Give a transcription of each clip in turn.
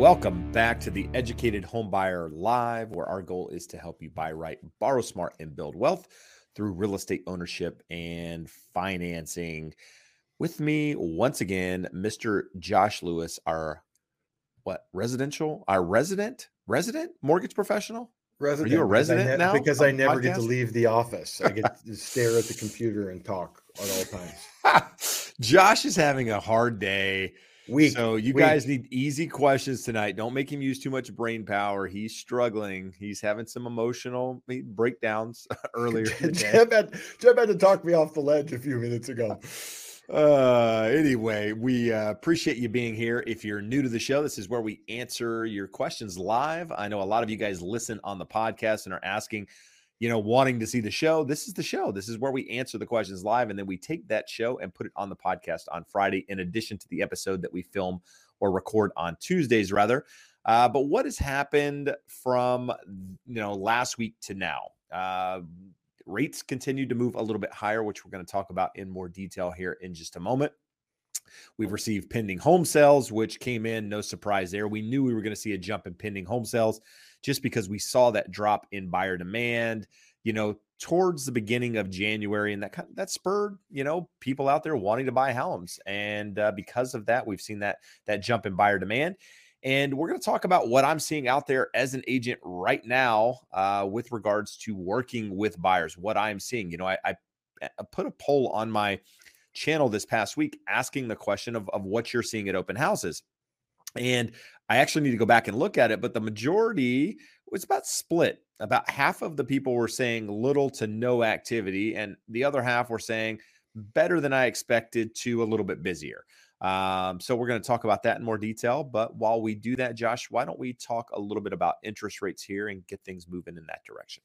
Welcome back to the Educated Homebuyer Live, where our goal is to help you buy right, borrow smart, and build wealth through real estate ownership and financing. With me once again, Mr. Josh Lewis, our what residential, our resident, resident mortgage professional. Resident. Are you a resident ne- now? Because I never podcast? get to leave the office. I get to stare at the computer and talk at all times. Josh is having a hard day. Weak. So you weak. guys need easy questions tonight. Don't make him use too much brain power. He's struggling. He's having some emotional breakdowns earlier. today. Jeb had, Jeb had to talk me off the ledge a few minutes ago. Uh, anyway, we uh, appreciate you being here. If you're new to the show, this is where we answer your questions live. I know a lot of you guys listen on the podcast and are asking, you know, wanting to see the show. This is the show. This is where we answer the questions live, and then we take that show and put it on the podcast on Friday, in addition to the episode that we film or record on Tuesdays, rather. Uh, but what has happened from you know last week to now? Uh, rates continue to move a little bit higher, which we're going to talk about in more detail here in just a moment. We've received pending home sales, which came in, no surprise there. We knew we were going to see a jump in pending home sales just because we saw that drop in buyer demand, you know, towards the beginning of January. And that kind of, that spurred, you know, people out there wanting to buy homes. And uh, because of that, we've seen that that jump in buyer demand. And we're going to talk about what I'm seeing out there as an agent right now uh, with regards to working with buyers, what I'm seeing. You know, I, I, I put a poll on my channel this past week asking the question of, of what you're seeing at open houses. And I actually need to go back and look at it, but the majority was about split. About half of the people were saying little to no activity, and the other half were saying better than I expected to a little bit busier. Um, so we're going to talk about that in more detail. But while we do that, Josh, why don't we talk a little bit about interest rates here and get things moving in that direction?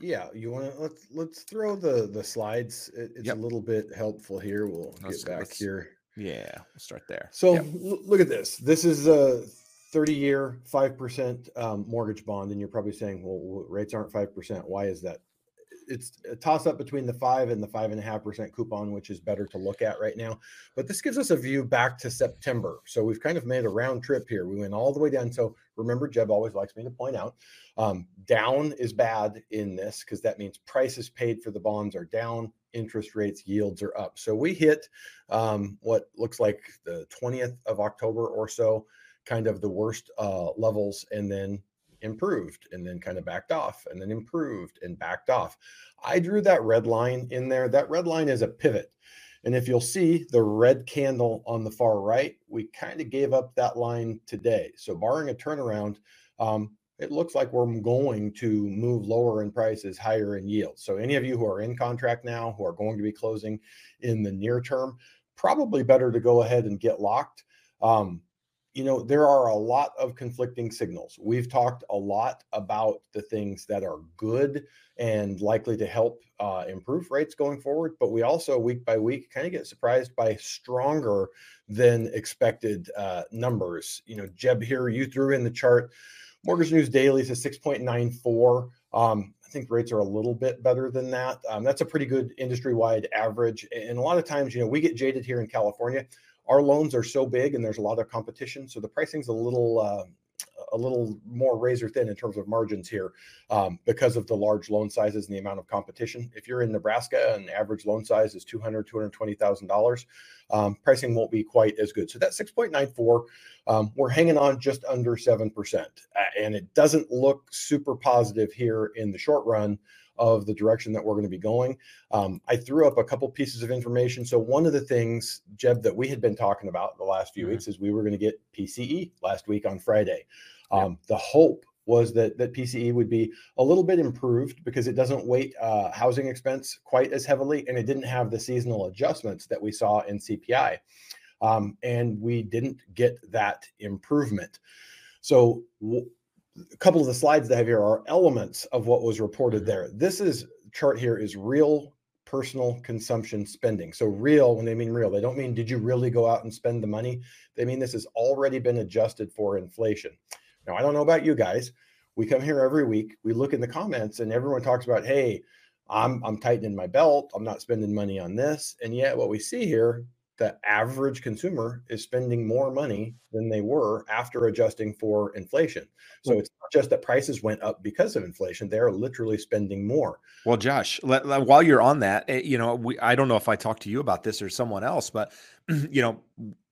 Yeah, you want to let's let's throw the the slides. It, it's Yep. a little bit helpful here. We'll Let's- get back here. Yeah, we'll start there. So Yep. look at this. This is a 30 year, 5% um, mortgage bond. And you're probably saying, well, rates aren't 5%. Why is that? It's a toss up between the five and the five and a half percent coupon, which is better to look at right now. But this gives us a view back to September. So we've kind of made a round trip here. We went all the way down. So remember, Jeb always likes me to point out um, down is bad in this because that means prices paid for the bonds are down, interest rates, yields are up. So we hit um, what looks like the 20th of October or so, kind of the worst uh, levels, and then improved and then kind of backed off and then improved and backed off. I drew that red line in there. That red line is a pivot. And if you'll see the red candle on the far right, we kind of gave up that line today. So, barring a turnaround, um, it looks like we're going to move lower in prices, higher in yield. So, any of you who are in contract now, who are going to be closing in the near term, probably better to go ahead and get locked. Um, you know, there are a lot of conflicting signals. We've talked a lot about the things that are good and likely to help uh, improve rates going forward, but we also, week by week, kind of get surprised by stronger than expected uh, numbers. You know, Jeb, here you threw in the chart. Mortgage News Daily says 6.94. Um, I think rates are a little bit better than that. Um, that's a pretty good industry wide average. And a lot of times, you know, we get jaded here in California. Our loans are so big and there's a lot of competition. So the pricing's a little, uh, a little more razor thin in terms of margins here um, because of the large loan sizes and the amount of competition. If you're in Nebraska and average loan size is $200,000, $220,000, um, pricing won't be quite as good. So that 6.94, um, we're hanging on just under 7%. Uh, and it doesn't look super positive here in the short run of the direction that we're going to be going. Um, I threw up a couple pieces of information. So one of the things, Jeb, that we had been talking about the last few Mhm. weeks is we were going to get PCE last week on Friday. Um, The hope was that that PCE would be a little bit improved because it doesn't weight uh, housing expense quite as heavily, and it didn't have the seasonal adjustments that we saw in CPI. Um, and we didn't get that improvement. So w- a couple of the slides that I have here are elements of what was reported Mhm. there. This is chart here is real personal consumption spending. So real, when they mean real, they don't mean did you really go out and spend the money? They mean this has already been adjusted for inflation. Now I don't know about you guys. We come here every week, we look in the comments, and everyone talks about, hey, I'm I'm tightening my belt, I'm not spending money on this. And yet what we see here the average consumer is spending more money than they were after adjusting for inflation. So it's not just that prices went up because of inflation; they're literally spending more. Well, Josh, let, let- while you're on that, eh, you know, we I don't know if I talked to you about this or someone else, but you know,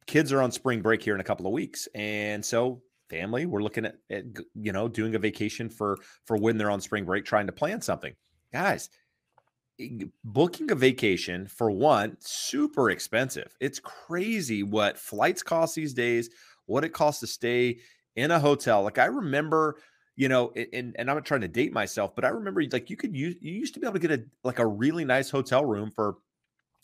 kids are on spring break here in a couple of weeks, and so family, we're looking at, at you know doing a vacation for for when they're on spring break, trying to plan something, guys. Eh, e- Booking a vacation for one, super expensive. It's crazy what flights cost these days, what it costs to stay in a hotel. Like I remember you know, and and I'm not trying to date myself, but I remember like you could use you used to be able to get a like a really nice hotel room for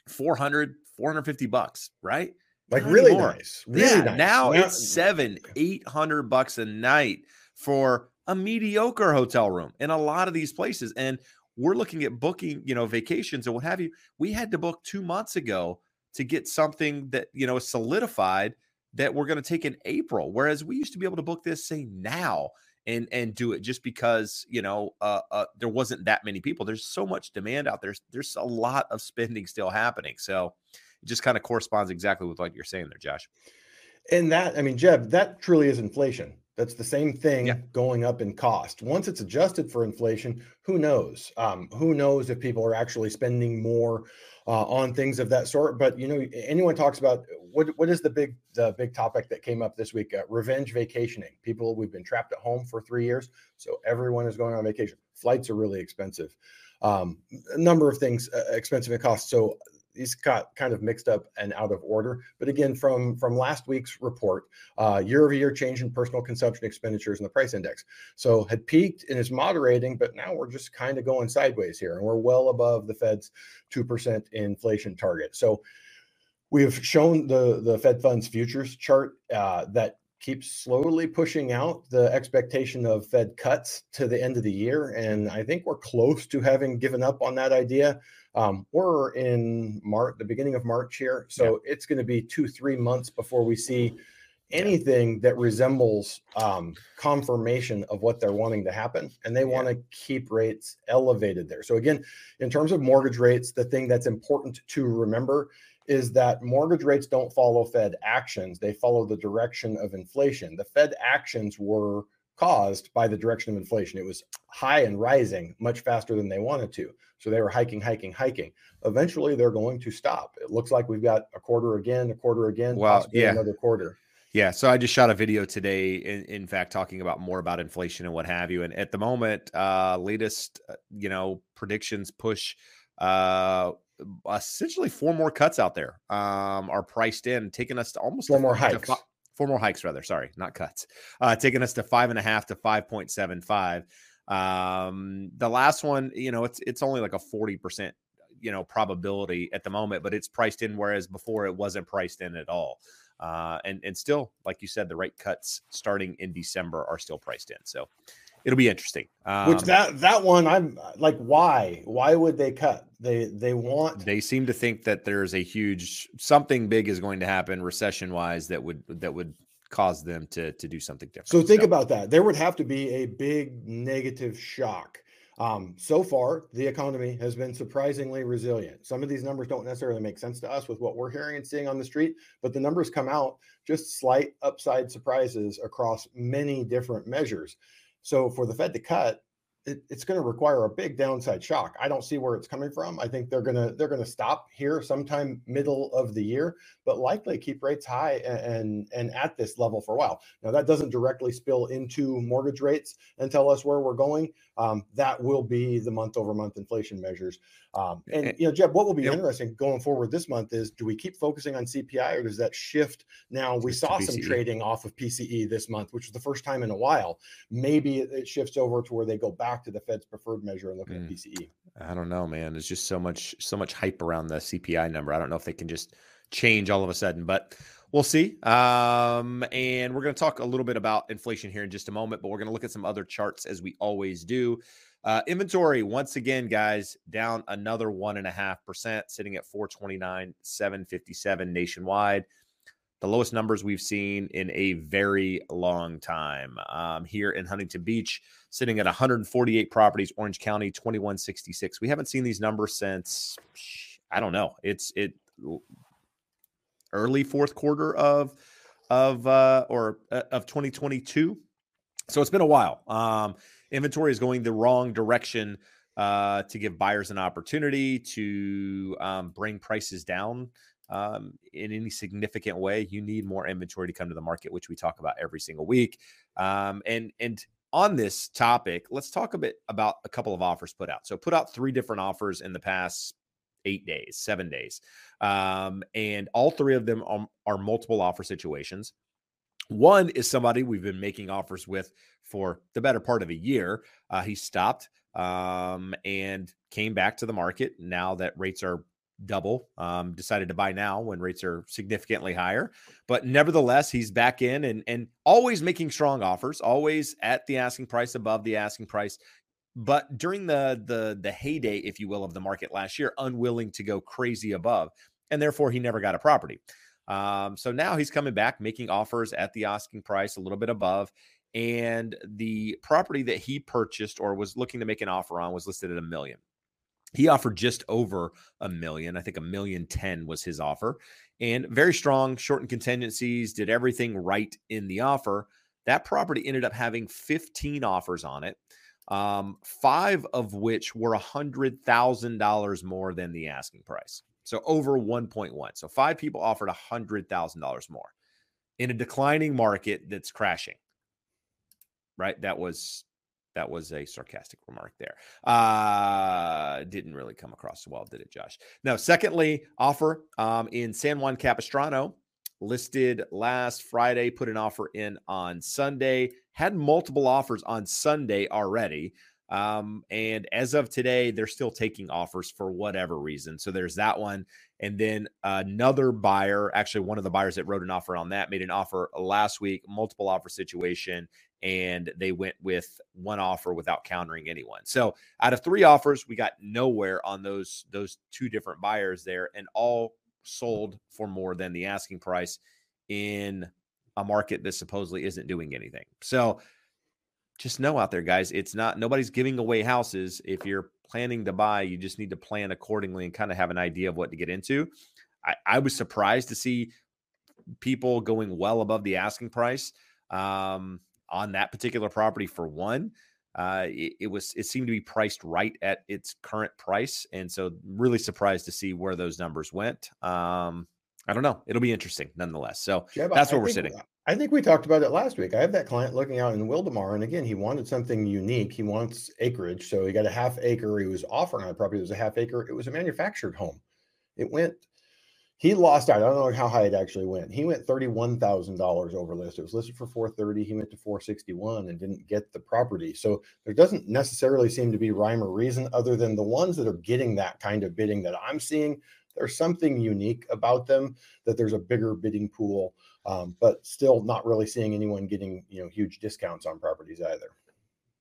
400 450 bucks, right? Like Not really anymore. nice, really yeah, nice. now Not- it's seven, eight hundred bucks a night for a mediocre hotel room in a lot of these places. And we're looking at booking, you know, vacations and what have you. We had to book two months ago to get something that, you know, solidified that we're going to take in April. Whereas we used to be able to book this, say, now and and do it just because you know uh, uh there wasn't that many people there's so much demand out there there's a lot of spending still happening so it just kind of corresponds exactly with what you're saying there josh And that, I mean, Jeb, that truly is inflation. That's the same thing Yeah. going up in cost. Once it's adjusted for inflation, who knows? Um, who knows if people are actually spending more uh, on things of that sort? But you know, anyone talks about what what is the big the big topic that came up this week? Uh, revenge vacationing. People, we've been trapped at home for three years, so everyone is going on vacation. Flights are really expensive. Um, a number of things uh, expensive in cost. So these got kind of mixed up and out of order. But again, from from last week's report, uh, year-over-year change in personal consumption expenditures in the price index. So had peaked and is moderating, but now we're just kind of going sideways here, and we're well above the Fed's two percent inflation target. So we've shown the the Fed funds futures chart uh, that keeps slowly pushing out the expectation of Fed cuts to the end of the year, and I think we're close to having given up on that idea. Um, we're in March, the beginning of March here, so it's going to be two three months before we see anything that resembles um, confirmation of what they're wanting to happen. And they Yeah. want to keep rates elevated there. So again in terms of mortgage rates the thing that's important to remember is that mortgage rates don't follow fed actions. They follow the direction of inflation. The fed actions were caused by the direction of inflation it was high and rising much faster than they wanted to so they were hiking hiking hiking eventually they're going to stop it looks like we've got a quarter again a quarter again possibly yeah. another quarter Yeah, so I just shot a video today, in, in fact, talking about more about inflation and what have you. And at the moment, uh, latest, uh, you know, predictions push uh, essentially four more cuts out there um, are priced in, taking us to almost Four more hikes. fi- four more hikes, rather. Sorry, not cuts. Uh, taking us to five and a half to five point seven five. Um, the last one, you know, it's it's only like a forty percent, you know, probability at the moment, but it's priced in, whereas before it wasn't priced in at all. Uh, and and still, like you said, the rate cuts starting in December are still priced in. So it'll be interesting. Um, Which that that one I'm like, why? Why would they cut? They they want they seem to think that there's a huge something big is going to happen recession wise that would that would cause them to to do something different. so think about that. There would have to be a big negative shock. Um, so far, the economy has been surprisingly resilient. Some of these numbers don't necessarily make sense to us with what we're hearing and seeing on the street, but the numbers come out just slight upside surprises across many different measures. So for the Fed to cut, it, it's going to require a big downside shock. I don't see where it's coming from. I think they're gonna they're gonna stop here sometime middle of the year, but likely keep rates high and and, and at this level for a while. Now that doesn't directly spill into mortgage rates and tell us where we're going. Um, that will be the month over month inflation measures. Um, and Eh, you know, Jeb, what will be yep. interesting going forward this month is do we keep focusing on CPI or does that shift? Now we saw some trading off of PCE this month, which was the first time in a while. Maybe it, it shifts over to where they go back to the Fed's preferred measure and look Mm. at PCE. I don't know, man. There's just so much so much hype around the CPI number. I don't know if they can just change all of a sudden. But we'll see. Um, and we're going to talk a little bit about inflation here in just a moment, but we're going to look at some other charts as we always do. Uh, inventory, once again, guys, down another one and a half percent, sitting at 429, 757 nationwide. The lowest numbers we've seen in a very long time. Um, here in Huntington Beach, sitting at 148 properties, Orange County, 2166. We haven't seen these numbers since I don't know. It's it early fourth quarter of of uh, or uh, of 2022. So it's been a while. Um, inventory is going the wrong direction uh, to give buyers an opportunity to um, bring prices down um, in any significant way. You need more inventory to come to the market, which we talk about every single week. Um, and and on this topic, let's talk a bit about a couple of offers put out. So put out three different offers in the past eight days, seven days. Um, and all three of them are, are multiple offer situations. One is somebody we've been making offers with for the better part of a year. Uh, he stopped um, and came back to the market now that rates are double. Um, decided to buy now when rates are significantly higher, but nevertheless, he's back in and and always making strong offers, always at the asking price, above the asking price. But during the the the heyday, if you will, of the market last year, unwilling to go crazy above, and therefore he never got a property. Um, so now he's coming back, making offers at the asking price, a little bit above. And the property that he purchased or was looking to make an offer on was listed at a million. He offered just over a million. I think a million ten was his offer. And very strong, shortened contingencies, did everything right in the offer. That property ended up having 15 offers on it um, five of which were $100,000 more than the asking price. So over 1.1. So five people offered $100,000 more in a declining market that's crashing. Right? That was that was a sarcastic remark there. Uh, didn't really come across well, did it, Josh? No. Secondly, offer um, in San Juan Capistrano listed last Friday, put an offer in on Sunday, had multiple offers on Sunday already. Um, and as of today, they're still taking offers for whatever reason. So there's that one. And then another buyer, actually, one of the buyers that wrote an offer on that made an offer last week, multiple offer situation, and they went with one offer without countering anyone. So out of three offers, we got nowhere on those those two different buyers there, and all sold for more than the asking price in a market that supposedly isn't doing anything. So just know out there, guys, it's not nobody's giving away houses. If you're planning to buy, you just need to plan accordingly and kind of have an idea of what to get into. I, I was surprised to see people going well above the asking price um, on that particular property for one. Uh, it, it, was it seemed to be priced right at its current price, and so really surprised to see where those numbers went. Um, I don't know. It'll be interesting nonetheless. So yeah, that's where I we're sitting. I think we talked about it last week. I have that client looking out in Wildomar, and again, he wanted something unique. He wants acreage, so he got a half acre. He was offering on a property. It was a half acre. It was a manufactured home. It went he lost out. I don't know how high it actually went. He went thirty-one thousand dollars over list. It was listed for four thirty. He went to four sixty-one and didn't get the property. So there doesn't necessarily seem to be rhyme or reason, other than the ones that are getting that kind of bidding that I'm seeing. There's something unique about them that there's a bigger bidding pool, um, but still not really seeing anyone getting you know huge discounts on properties either.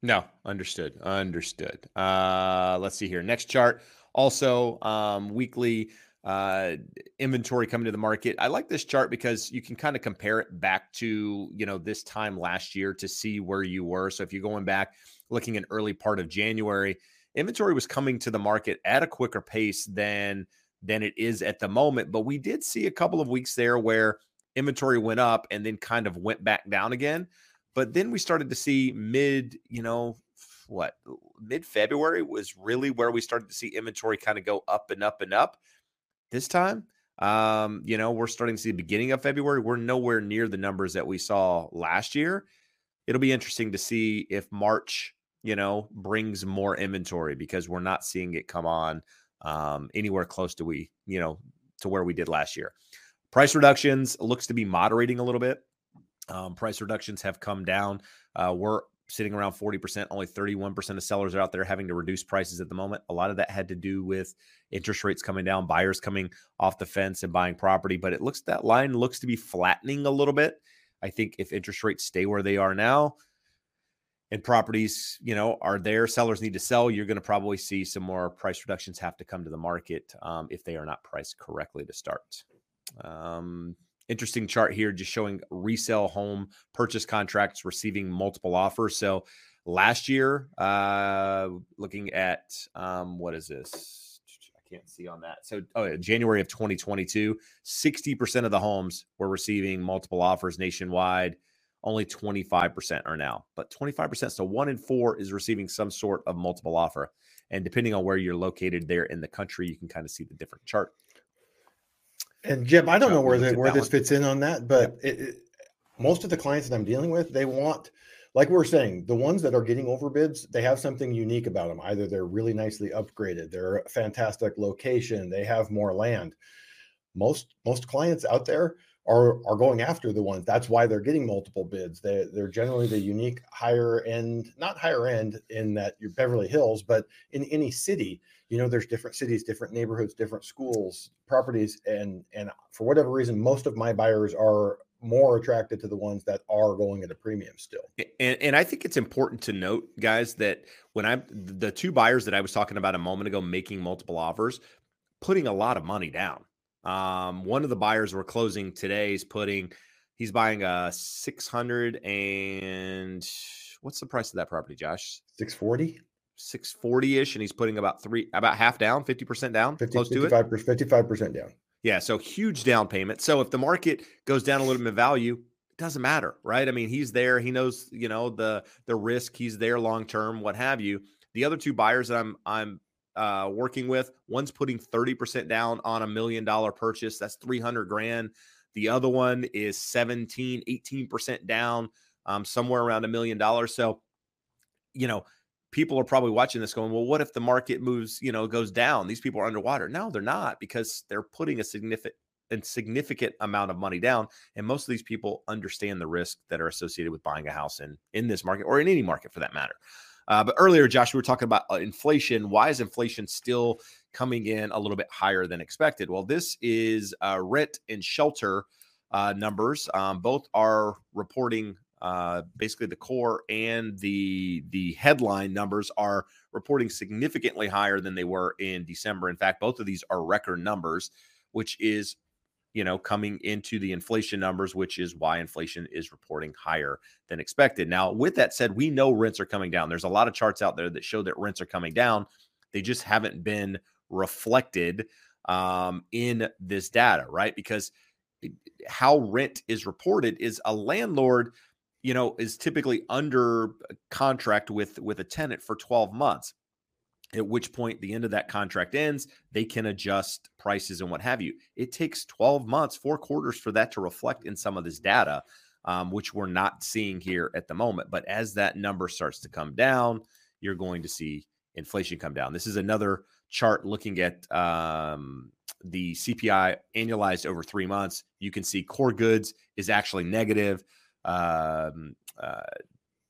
No, understood. Understood. Uh, let's see here. Next chart. Also, um, weekly uh, inventory coming to the market. I like this chart because you can kind of compare it back to you know this time last year to see where you were. So if you're going back, looking in early part of January, inventory was coming to the market at a quicker pace than than it is at the moment. But we did see a couple of weeks there where inventory went up and then kind of went back down again. But then we started to see mid, you know, what mid February was really where we started to see inventory kind of go up and up and up. This time, um, you know, we're starting to see the beginning of February. We're nowhere near the numbers that we saw last year. It'll be interesting to see if March, you know, brings more inventory because we're not seeing it come on um, anywhere close to we, you know, to where we did last year. Price reductions looks to be moderating a little bit. Um, price reductions have come down. Uh, we're sitting around 40%. Only 31% of sellers are out there having to reduce prices at the moment. A lot of that had to do with interest rates coming down, buyers coming off the fence and buying property. But it looks that line looks to be flattening a little bit. I think if interest rates stay where they are now, and properties, you know, are there. Sellers need to sell. You're going to probably see some more price reductions have to come to the market um, if they are not priced correctly to start. Um, interesting chart here just showing resale home purchase contracts receiving multiple offers. So last year, uh, looking at um, what is this? I can't see on that. So, oh, yeah, January of 2022, 60% of the homes were receiving multiple offers nationwide. Only 25% are now, but 25%, so one in four is receiving some sort of multiple offer. And depending on where you're located there in the country, you can kind of see the different chart. And Jeb, I don't know where the, where this one. fits in on that, but it, it, most of the clients that I'm dealing with, they want, like we are saying, the ones that are getting overbids, they have something unique about them. Either they're really nicely upgraded, they're a fantastic location, they have more land. Most most clients out there are are going after the ones. That's why they're getting multiple bids. They they're generally the unique higher end, not higher end in that you're Beverly Hills, but in any city you know there's different cities different neighborhoods different schools properties and and for whatever reason most of my buyers are more attracted to the ones that are going at a premium still and, and i think it's important to note guys that when i'm the two buyers that i was talking about a moment ago making multiple offers putting a lot of money down um, one of the buyers we're closing today is putting he's buying a 600 and what's the price of that property josh 640 640 ish, and he's putting about three, about half down, 50% down, 50, close to 55%, it. 55% down. Yeah. So huge down payment. So if the market goes down a little bit in value, it doesn't matter, right? I mean, he's there. He knows, you know, the the risk. He's there long term, what have you. The other two buyers that I'm I'm uh, working with, one's putting 30% down on a million dollar purchase. That's 300 grand. The other one is 17, 18% down, um, somewhere around a million dollars. So, you know, people are probably watching this going, well, what if the market moves, you know, goes down? These people are underwater. No, they're not because they're putting a significant and significant amount of money down. And most of these people understand the risk that are associated with buying a house in in this market or in any market for that matter. Uh, but earlier, Josh, we were talking about uh, inflation. Why is inflation still coming in a little bit higher than expected? Well, this is uh, rent and shelter uh, numbers. Um, both are reporting uh, basically the core and the the headline numbers are reporting significantly higher than they were in December. In fact, both of these are record numbers, which is you know coming into the inflation numbers, which is why inflation is reporting higher than expected. Now, with that said, we know rents are coming down. There's a lot of charts out there that show that rents are coming down. They just haven't been reflected um, in this data, right? Because how rent is reported is a landlord you know, is typically under contract with with a tenant for 12 months. At which point the end of that contract ends, they can adjust prices and what have you. It takes 12 months, four quarters for that to reflect in some of this data, um, which we're not seeing here at the moment. But as that number starts to come down, you're going to see inflation come down. This is another chart looking at um, the CPI annualized over three months. You can see core goods is actually negative um, uh,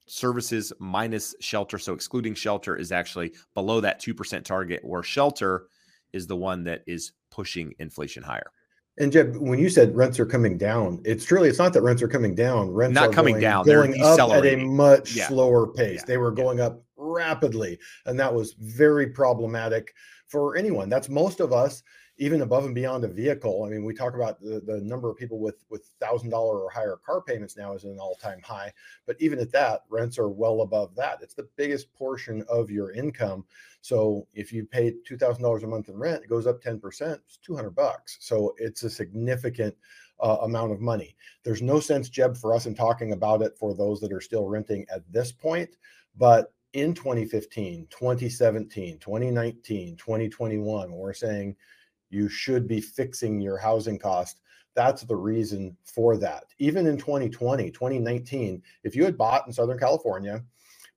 services minus shelter. So excluding shelter is actually below that 2% target, where shelter is the one that is pushing inflation higher. And Jeb, when you said rents are coming down, it's truly it's not that rents are coming down. Rents not coming going, down, going they're up at a much yeah. slower pace. Yeah. They were going yeah. up rapidly, and that was very problematic for anyone. That's most of us even above and beyond a vehicle. I mean, we talk about the, the number of people with with thousand dollar or higher car payments now is an all time high, but even at that, rents are well above that. It's the biggest portion of your income. So if you pay two thousand dollars a month in rent, it goes up ten percent. It's two hundred bucks. So it's a significant uh, amount of money. There's no sense, Jeb, for us in talking about it for those that are still renting at this point, but in 2015, 2017, 2019, 2021, we're saying you should be fixing your housing cost. That's the reason for that. Even in 2020, 2019, if you had bought in Southern California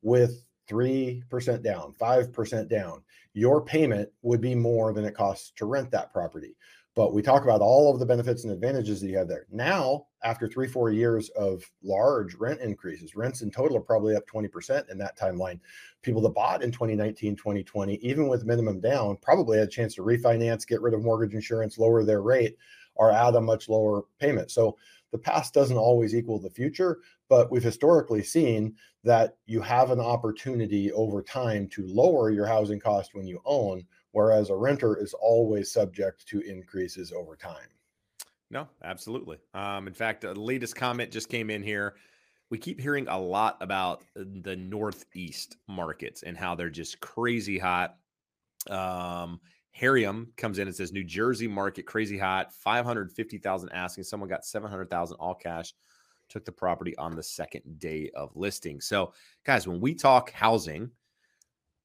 with 3% down, 5% down, your payment would be more than it costs to rent that property. But we talk about all of the benefits and advantages that you have there. Now, after three, four years of large rent increases, rents in total are probably up 20% in that timeline. People that bought in 2019, 2020, even with minimum down, probably had a chance to refinance, get rid of mortgage insurance, lower their rate, or add a much lower payment. So the past doesn't always equal the future, but we've historically seen that you have an opportunity over time to lower your housing cost when you own whereas a renter is always subject to increases over time. No, absolutely. Um, in fact, the latest comment just came in here. We keep hearing a lot about the Northeast markets and how they're just crazy hot. Um, Harrium comes in and says New Jersey market crazy hot, 550,000 asking. Someone got 700,000 all cash, took the property on the second day of listing. So, guys, when we talk housing,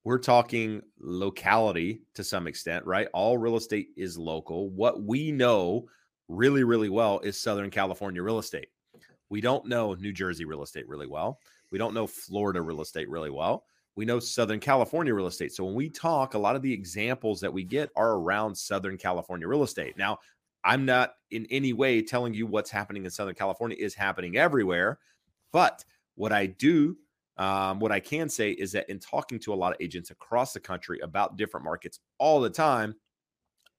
we're talking locality to some extent, right? All real estate is local. What we know really, really well is Southern California real estate. We don't know New Jersey real estate really well. We don't know Florida real estate really well. We know Southern California real estate. So when we talk, a lot of the examples that we get are around Southern California real estate. Now, I'm not in any way telling you what's happening in Southern California is happening everywhere. But what I do um, what I can say is that in talking to a lot of agents across the country about different markets all the time,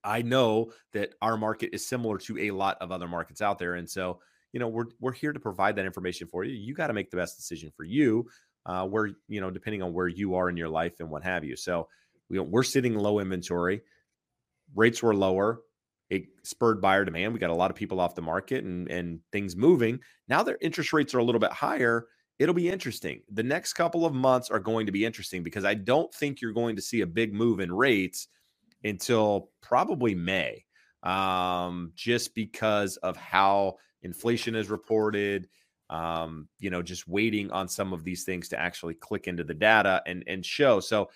I know that our market is similar to a lot of other markets out there, and so you know we're we're here to provide that information for you. You got to make the best decision for you, uh, where you know depending on where you are in your life and what have you. So we, we're sitting low inventory, rates were lower, it spurred buyer demand. We got a lot of people off the market and and things moving. Now their interest rates are a little bit higher it'll be interesting. The next couple of months are going to be interesting because I don't think you're going to see a big move in rates until probably May, um, just because of how inflation is reported. Um, you know, just waiting on some of these things to actually click into the data and and show. So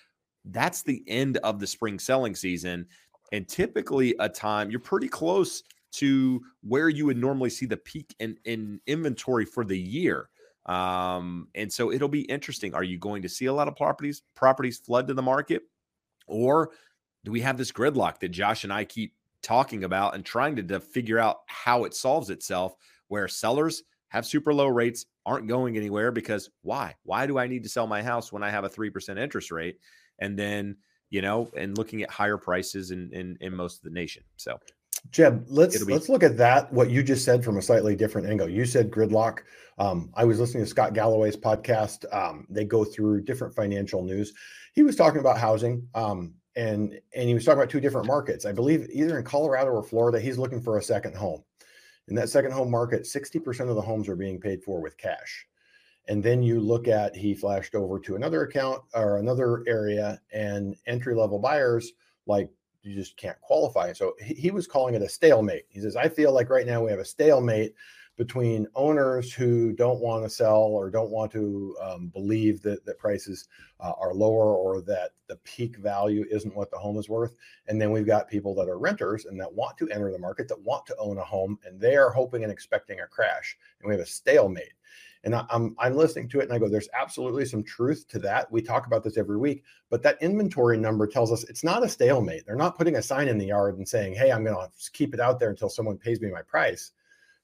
that's the end of the spring selling season, and typically a time you're pretty close to where you would normally see the peak in, in inventory for the year. Um, and so it'll be interesting. Are you going to see a lot of properties properties flood to the market, or do we have this gridlock that Josh and I keep talking about and trying to, to figure out how it solves itself, where sellers have super low rates, aren't going anywhere because why? Why do I need to sell my house when I have a three percent interest rate? And then you know, and looking at higher prices in, in in most of the nation. So Jeb, let's be- let's look at that. What you just said from a slightly different angle. You said gridlock. Um, I was listening to Scott Galloway's podcast. Um, they go through different financial news. He was talking about housing, um, and and he was talking about two different markets. I believe either in Colorado or Florida. He's looking for a second home. In that second home market, sixty percent of the homes are being paid for with cash. And then you look at he flashed over to another account or another area, and entry level buyers like you just can't qualify. So he, was calling it a stalemate. He says, I feel like right now we have a stalemate between owners who don't want to sell or don't want to um, believe that, that prices uh, are lower or that the peak value isn't what the home is worth. And then we've got people that are renters and that want to enter the market, that want to own a home, and they are hoping and expecting a crash. And we have a stalemate. And I, am I'm listening to it and I go, there's absolutely some truth to that. We talk about this every week, but that inventory number tells us it's not a stalemate. They're not putting a sign in the yard and saying, hey, I'm going to keep it out there until someone pays me my price.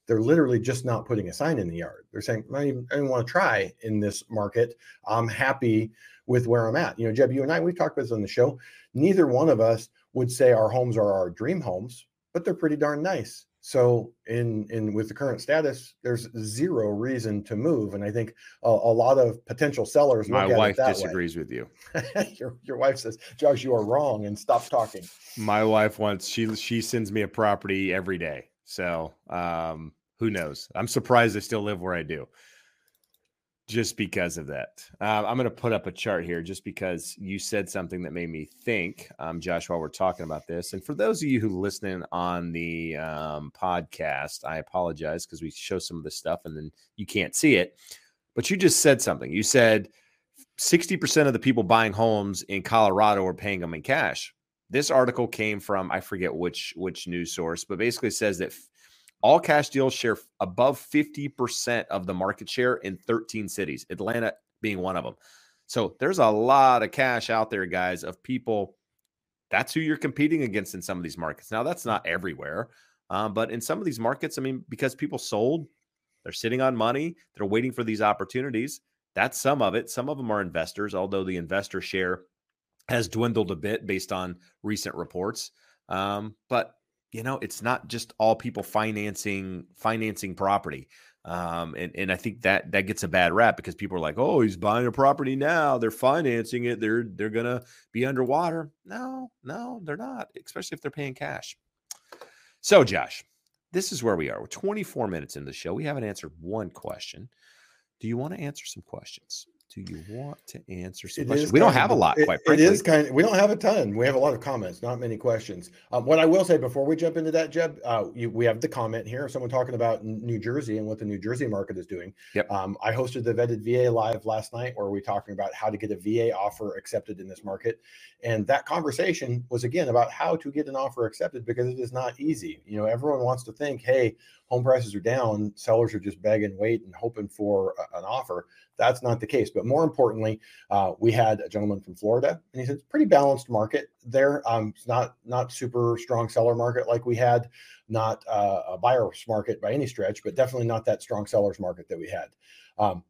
They're literally just not putting a sign in the yard. They're saying, I don't want to try in this market. I'm happy with where I'm at. You know, Jeb, you and I, we've talked about this on the show. Neither one of us would say our homes are our dream homes, but they're pretty darn nice. So in in with the current status, there's zero reason to move, and I think a, a lot of potential sellers. My wife disagrees way. with you. your your wife says, "Josh, you are wrong," and stop talking. My wife wants she she sends me a property every day, so um, who knows? I'm surprised I still live where I do just because of that. Uh, I'm going to put up a chart here just because you said something that made me think, um, Josh, while we're talking about this. And for those of you who listen on the um, podcast, I apologize because we show some of this stuff and then you can't see it. But you just said something. You said 60% of the people buying homes in Colorado are paying them in cash. This article came from I forget which which news source, but basically says that all cash deals share above 50% of the market share in 13 cities, Atlanta being one of them. So there's a lot of cash out there, guys, of people that's who you're competing against in some of these markets. Now, that's not everywhere, um, but in some of these markets, I mean, because people sold, they're sitting on money, they're waiting for these opportunities. That's some of it. Some of them are investors, although the investor share has dwindled a bit based on recent reports. Um, but you know, it's not just all people financing financing property. Um, and, and I think that that gets a bad rap because people are like, oh, he's buying a property now. They're financing it. They're they're gonna be underwater. No, no, they're not, especially if they're paying cash. So, Josh, this is where we are. We're 24 minutes into the show. We haven't answered one question. Do you want to answer some questions? Do you want to answer some it questions? We don't have a lot, it, quite frankly. It is kind of, we don't have a ton. We have a lot of comments, not many questions. Um, what I will say before we jump into that, Jeb, uh, you, we have the comment here. Someone talking about New Jersey and what the New Jersey market is doing. Yep. Um, I hosted the Vetted VA live last night where we talking about how to get a VA offer accepted in this market. And that conversation was again about how to get an offer accepted because it is not easy. You know, everyone wants to think, hey, home prices are down, sellers are just begging, wait, and hoping for a, an offer. That's not the case. But more importantly, uh, we had a gentleman from Florida, and he said it's pretty balanced market there. Um, it's not not super strong seller market like we had, not uh, a buyer's market by any stretch, but definitely not that strong sellers market that we had. Um,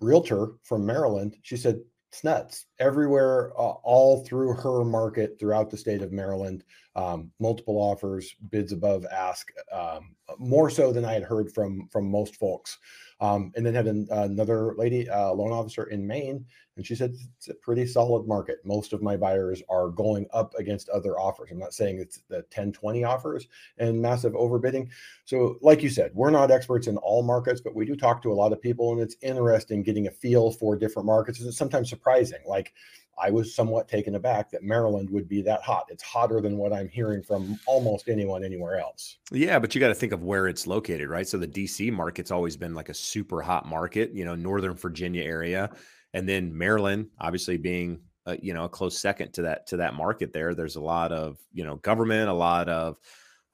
realtor from Maryland, she said it's nuts everywhere, uh, all through her market throughout the state of Maryland. Um, multiple offers, bids above ask, um, more so than I had heard from from most folks. Um, and then had an, another lady, uh, loan officer in Maine, and she said it's a pretty solid market. Most of my buyers are going up against other offers. I'm not saying it's the 10, 20 offers and massive overbidding. So, like you said, we're not experts in all markets, but we do talk to a lot of people, and it's interesting getting a feel for different markets. And it's sometimes surprising. Like I was somewhat taken aback that Maryland would be that hot. It's hotter than what I'm hearing from almost anyone anywhere else. Yeah, but you got to think of where it's located, right? So the DC market's always been like a super hot market, you know, Northern Virginia area, and then Maryland, obviously being a, you know a close second to that to that market. There, there's a lot of you know government, a lot of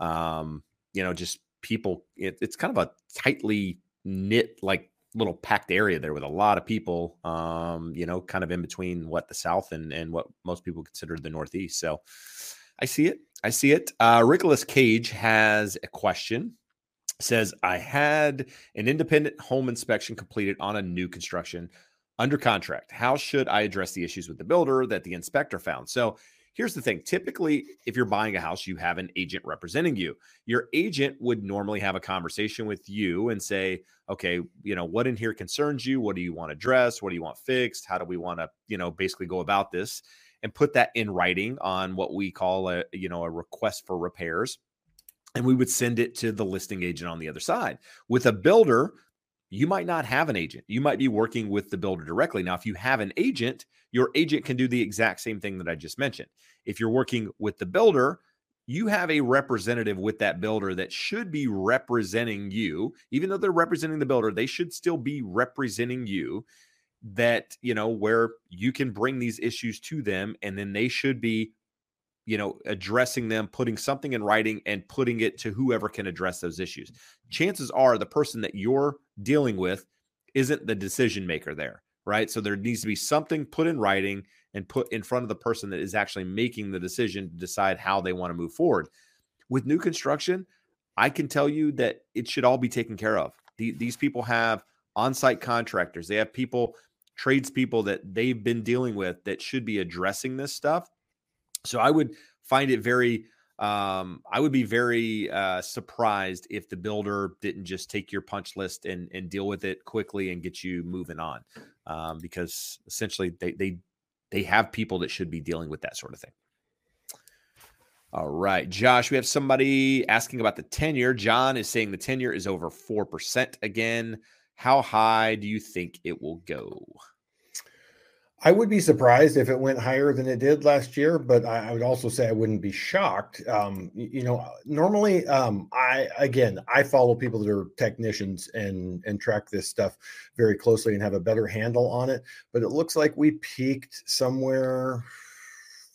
um, you know just people. It, it's kind of a tightly knit like little packed area there with a lot of people um you know kind of in between what the south and and what most people consider the northeast. So i see it. I see it. Uh cage has a question. Says i had an independent home inspection completed on a new construction under contract. How should i address the issues with the builder that the inspector found? So Here's the thing typically, if you're buying a house, you have an agent representing you. Your agent would normally have a conversation with you and say, okay, you know, what in here concerns you? What do you want addressed? What do you want fixed? How do we want to, you know, basically go about this? And put that in writing on what we call a, you know, a request for repairs. And we would send it to the listing agent on the other side. With a builder, you might not have an agent. You might be working with the builder directly. Now, if you have an agent, your agent can do the exact same thing that I just mentioned. If you're working with the builder, you have a representative with that builder that should be representing you. Even though they're representing the builder, they should still be representing you. That, you know, where you can bring these issues to them and then they should be you know, addressing them, putting something in writing and putting it to whoever can address those issues. Chances are the person that you're dealing with isn't the decision maker there, right? So there needs to be something put in writing and put in front of the person that is actually making the decision to decide how they want to move forward. With new construction, I can tell you that it should all be taken care of. these people have on-site contractors. They have people, tradespeople that they've been dealing with that should be addressing this stuff so I would find it very um, I would be very uh, surprised if the builder didn't just take your punch list and and deal with it quickly and get you moving on, um, because essentially they they they have people that should be dealing with that sort of thing. All right, Josh, we have somebody asking about the 10 year. John is saying the 10 year is over four percent again. How high do you think it will go? I would be surprised if it went higher than it did last year, but I, I would also say I wouldn't be shocked. Um, you, you, know, normally, um, I again, I follow people that are technicians and and track this stuff very closely and have a better handle on it. But it looks like we peaked somewhere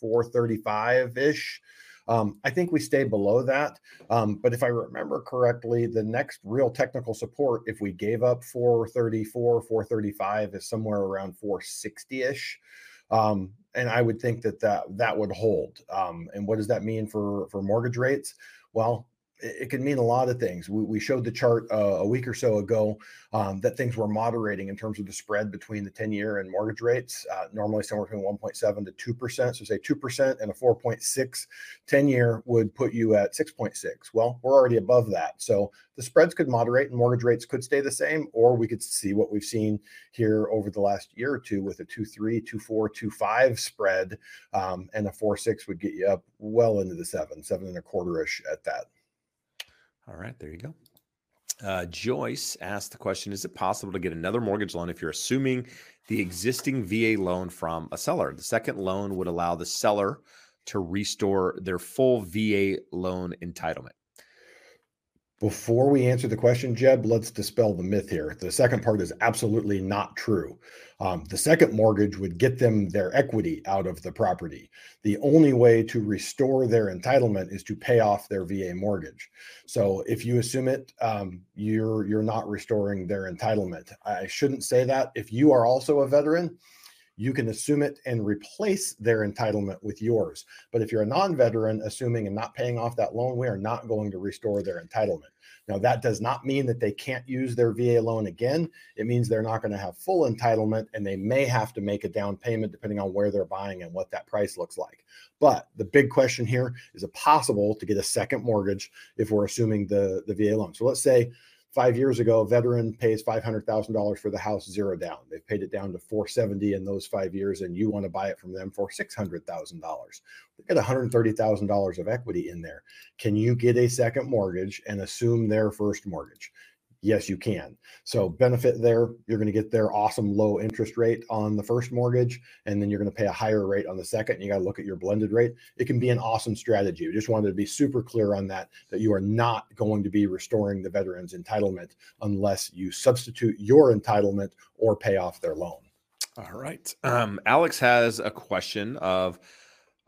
435 ish um, I think we stay below that. Um, but if I remember correctly, the next real technical support, if we gave up 434, 435, is somewhere around 460 ish. Um, and I would think that that that would hold. Um, and what does that mean for for mortgage rates? Well, it, can mean a lot of things. We, we showed the chart uh, a week or so ago um, that things were moderating in terms of the spread between the 10 year and mortgage rates, uh, normally somewhere between 1.7 to 2%. So, say 2% and a 4.6 10 year would put you at 6.6. Well, we're already above that. So, the spreads could moderate and mortgage rates could stay the same, or we could see what we've seen here over the last year or two with a 2 3, 2 4, 2 5 spread, um, and a 4 6 would get you up well into the seven, seven and a quarter ish at that. All right, there you go. Uh, Joyce asked the question Is it possible to get another mortgage loan if you're assuming the existing VA loan from a seller? The second loan would allow the seller to restore their full VA loan entitlement. Before we answer the question, Jeb, let's dispel the myth here. The second part is absolutely not true. Um, the second mortgage would get them their equity out of the property. The only way to restore their entitlement is to pay off their VA mortgage. So if you assume it, um, you're you're not restoring their entitlement. I shouldn't say that. If you are also a veteran, you can assume it and replace their entitlement with yours. But if you're a non veteran assuming and not paying off that loan, we are not going to restore their entitlement. Now, that does not mean that they can't use their VA loan again. It means they're not going to have full entitlement and they may have to make a down payment depending on where they're buying and what that price looks like. But the big question here is it possible to get a second mortgage if we're assuming the, the VA loan? So let's say five years ago, a veteran pays five hundred thousand dollars for the house, zero down. They've paid it down to four seventy in those five years, and you want to buy it from them for six hundred thousand dollars. They get one hundred thirty thousand dollars of equity in there. Can you get a second mortgage and assume their first mortgage? Yes, you can. So benefit there, you're going to get their awesome low interest rate on the first mortgage, and then you're going to pay a higher rate on the second. You got to look at your blended rate. It can be an awesome strategy. We just wanted to be super clear on that, that you are not going to be restoring the veterans entitlement unless you substitute your entitlement or pay off their loan. All right. Um, Alex has a question of,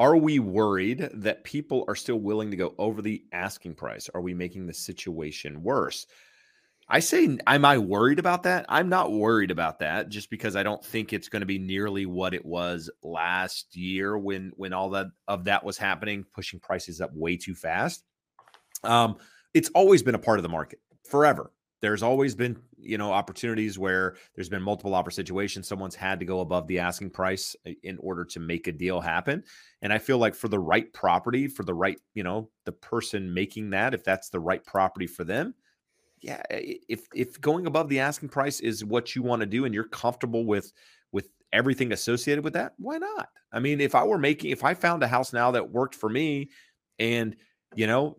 are we worried that people are still willing to go over the asking price? Are we making the situation worse? I say, am I worried about that? I'm not worried about that just because I don't think it's going to be nearly what it was last year when when all that of that was happening, pushing prices up way too fast. Um, it's always been a part of the market forever. There's always been, you know, opportunities where there's been multiple offer situations. Someone's had to go above the asking price uh, in order to make a deal happen. And I feel like for the right property, for the right, you know, the person making that, if that's the right property for them, yeah, if if going above the asking price is what you want to do and you're comfortable with with everything associated with that, why not? I mean, if I were making if I found a house now that worked for me and you know,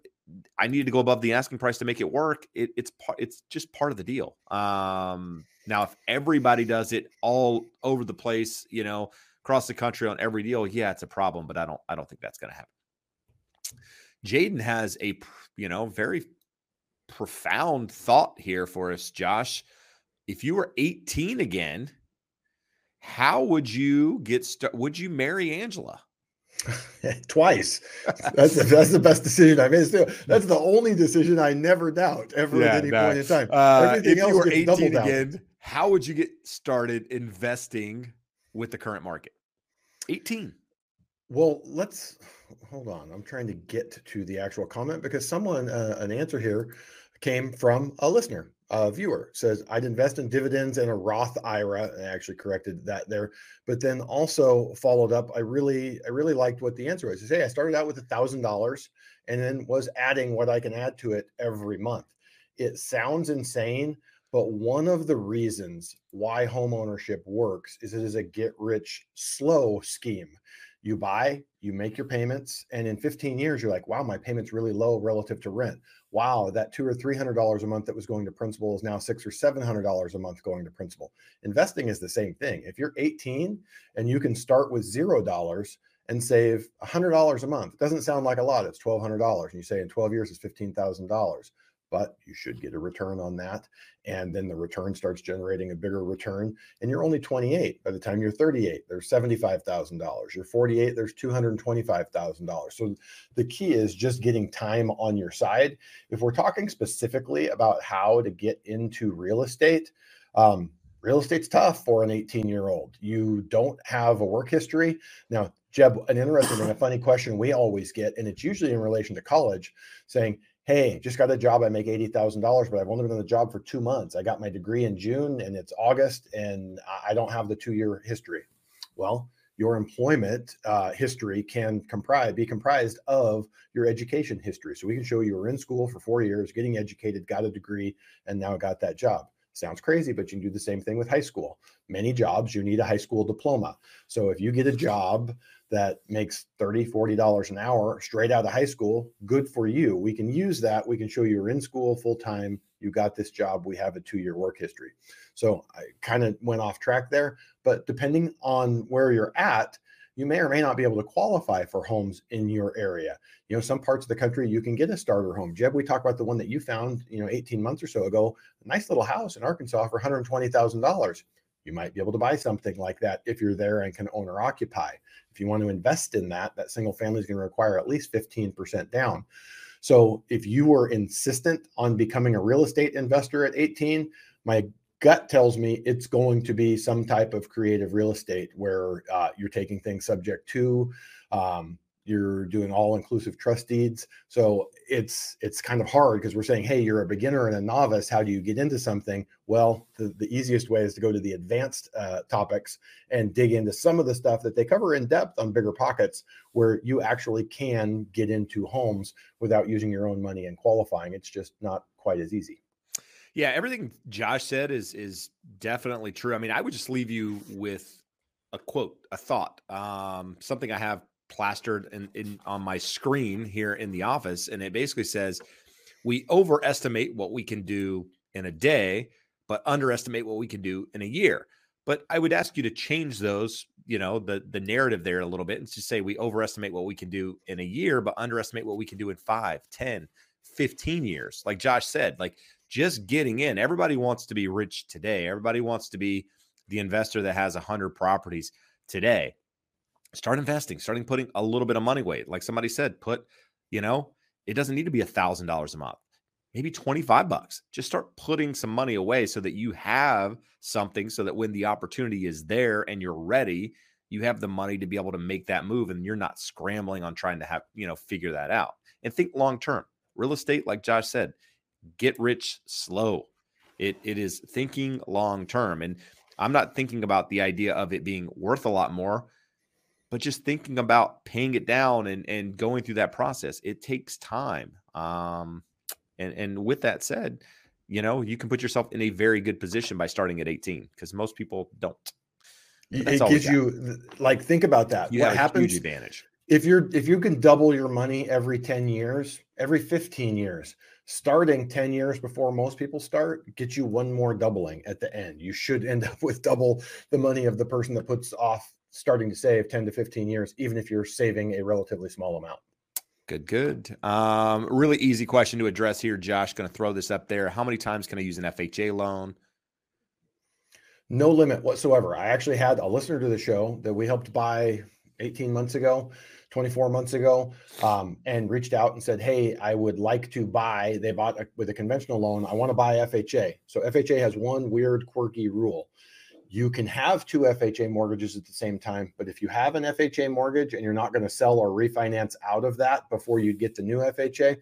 I needed to go above the asking price to make it work, it, it's part it's just part of the deal. Um now if everybody does it all over the place, you know, across the country on every deal, yeah, it's a problem, but I don't I don't think that's going to happen. Jaden has a you know very profound thought here for us, Josh. If you were 18 again, how would you get started? Would you marry Angela? Twice. That's the, that's the best decision I made. That's the only decision I never doubt ever yeah, at any no. point in time. Uh, if you were 18 again, how would you get started investing with the current market? 18. Well, let's hold on. I'm trying to get to the actual comment because someone, uh, an answer here came from a listener, a viewer says, I'd invest in dividends in a Roth IRA. I actually corrected that there, but then also followed up. I really, I really liked what the answer was. Said, Hey, I started out with a thousand dollars and then was adding what I can add to it every month. It sounds insane, but one of the reasons why home ownership works is it is a get rich slow scheme. You buy, you make your payments, and in 15 years, you're like, wow, my payment's really low relative to rent wow, that two or three hundred dollars a month that was going to principal is now six or seven hundred dollars a month going to principal. Investing is the same thing. If you're 18 and you can start with zero dollars and save hundred dollars a month, it doesn't sound like a lot. It's twelve hundred dollars, and you say in 12 years it's fifteen thousand dollars but you should get a return on that. And then the return starts generating a bigger return. And you're only 28. By the time you're 38, there's $75,000. You're 48, there's $225,000. So the key is just getting time on your side. If we're talking specifically about how to get into real estate, um, real estate's tough for an 18 year old. You don't have a work history. Now, Jeb, an interesting and a funny question we always get, and it's usually in relation to college, saying, Hey, just got a job. I make $80,000, but I've only been on the job for two months. I got my degree in June and it's August, and I don't have the two year history. Well, your employment uh, history can comprise be comprised of your education history. So we can show you were in school for four years, getting educated, got a degree, and now got that job. Sounds crazy, but you can do the same thing with high school. Many jobs you need a high school diploma. So if you get a job that makes 30 40 dollars an hour straight out of high school good for you. We can use that. We can show you're in school full time you got this job. We have a two year work history. So i kind of went off track there but depending on where you're at you may or may not be able to qualify for homes in your area. You know some parts of the country you can get a starter home. Jeb we talked about the one that you found you know 18 months or so ago. A nice little house in arkansas for $120000 you might be able to buy something like that if you're there and can own or occupy if you want to invest in that, that single family is going to require at least 15% down. So if you were insistent on becoming a real estate investor at 18, my gut tells me it's going to be some type of creative real estate where uh, you're taking things subject to um, you're doing all inclusive trust deeds. So it's it's kind of hard because we're saying hey you're a beginner and a novice. How do you get into something? Well the, the easiest way is to go to the advanced uh, topics and dig into some of the stuff that they cover in depth on bigger pockets where you actually can get into homes without using your own money and qualifying. It's just not quite as easy. Yeah everything josh said is is definitely true. I mean i would just leave you with a quote a thought um, something i have plastered in, in on my screen here in the office, and it basically says we overestimate what we can do in a day, but underestimate what we can do in a year. But I would ask you to change those, you know, the the narrative there a little bit and to say we overestimate what we can do in a year, but underestimate what we can do in 5, 10, 15 years. Like Josh said, like just getting in. Everybody wants to be rich today. Everybody wants to be the investor that has 100 properties today start investing, starting putting a little bit of money away. Like somebody said, put, you know, it doesn't need to be a thousand dollars a month, maybe 25 bucks. Just start putting some money away so that you have something so that when the opportunity is there and you're ready, you have the money to be able to make that move and you're not scrambling on trying to have, you know, figure that out. And think long term. Real estate, like Josh said, get rich slow. It it is thinking long term. And I'm not thinking about the idea of it being worth a lot more but just thinking about paying it down and and going through that process it takes time um and and with that said you know you can put yourself in a very good position by starting at 18 because most people don't it gives you like think about that. You what happens advantage. if you're if you can double your money every 10 years every 15 years starting 10 years before most people start get you one more doubling at the end. You should end up with double the money of the person that puts off starting to save 10 to 15 years, even if you're saving a relatively small amount. Good, good. Um, really easy question to address here, Josh. Going to throw this up there. How many times can I use an FHA loan? No limit whatsoever. I actually had a listener to the show that we helped buy 18 months ago, 24 months ago, um, and reached out and said, Hey, I would like to buy. They bought a, with a conventional loan. I want to buy FHA. So FHA has one weird, quirky rule you can have two FHA mortgages at the same time, but if you have an FHA mortgage and you're not going to sell or refinance out of that before you get the new FHA,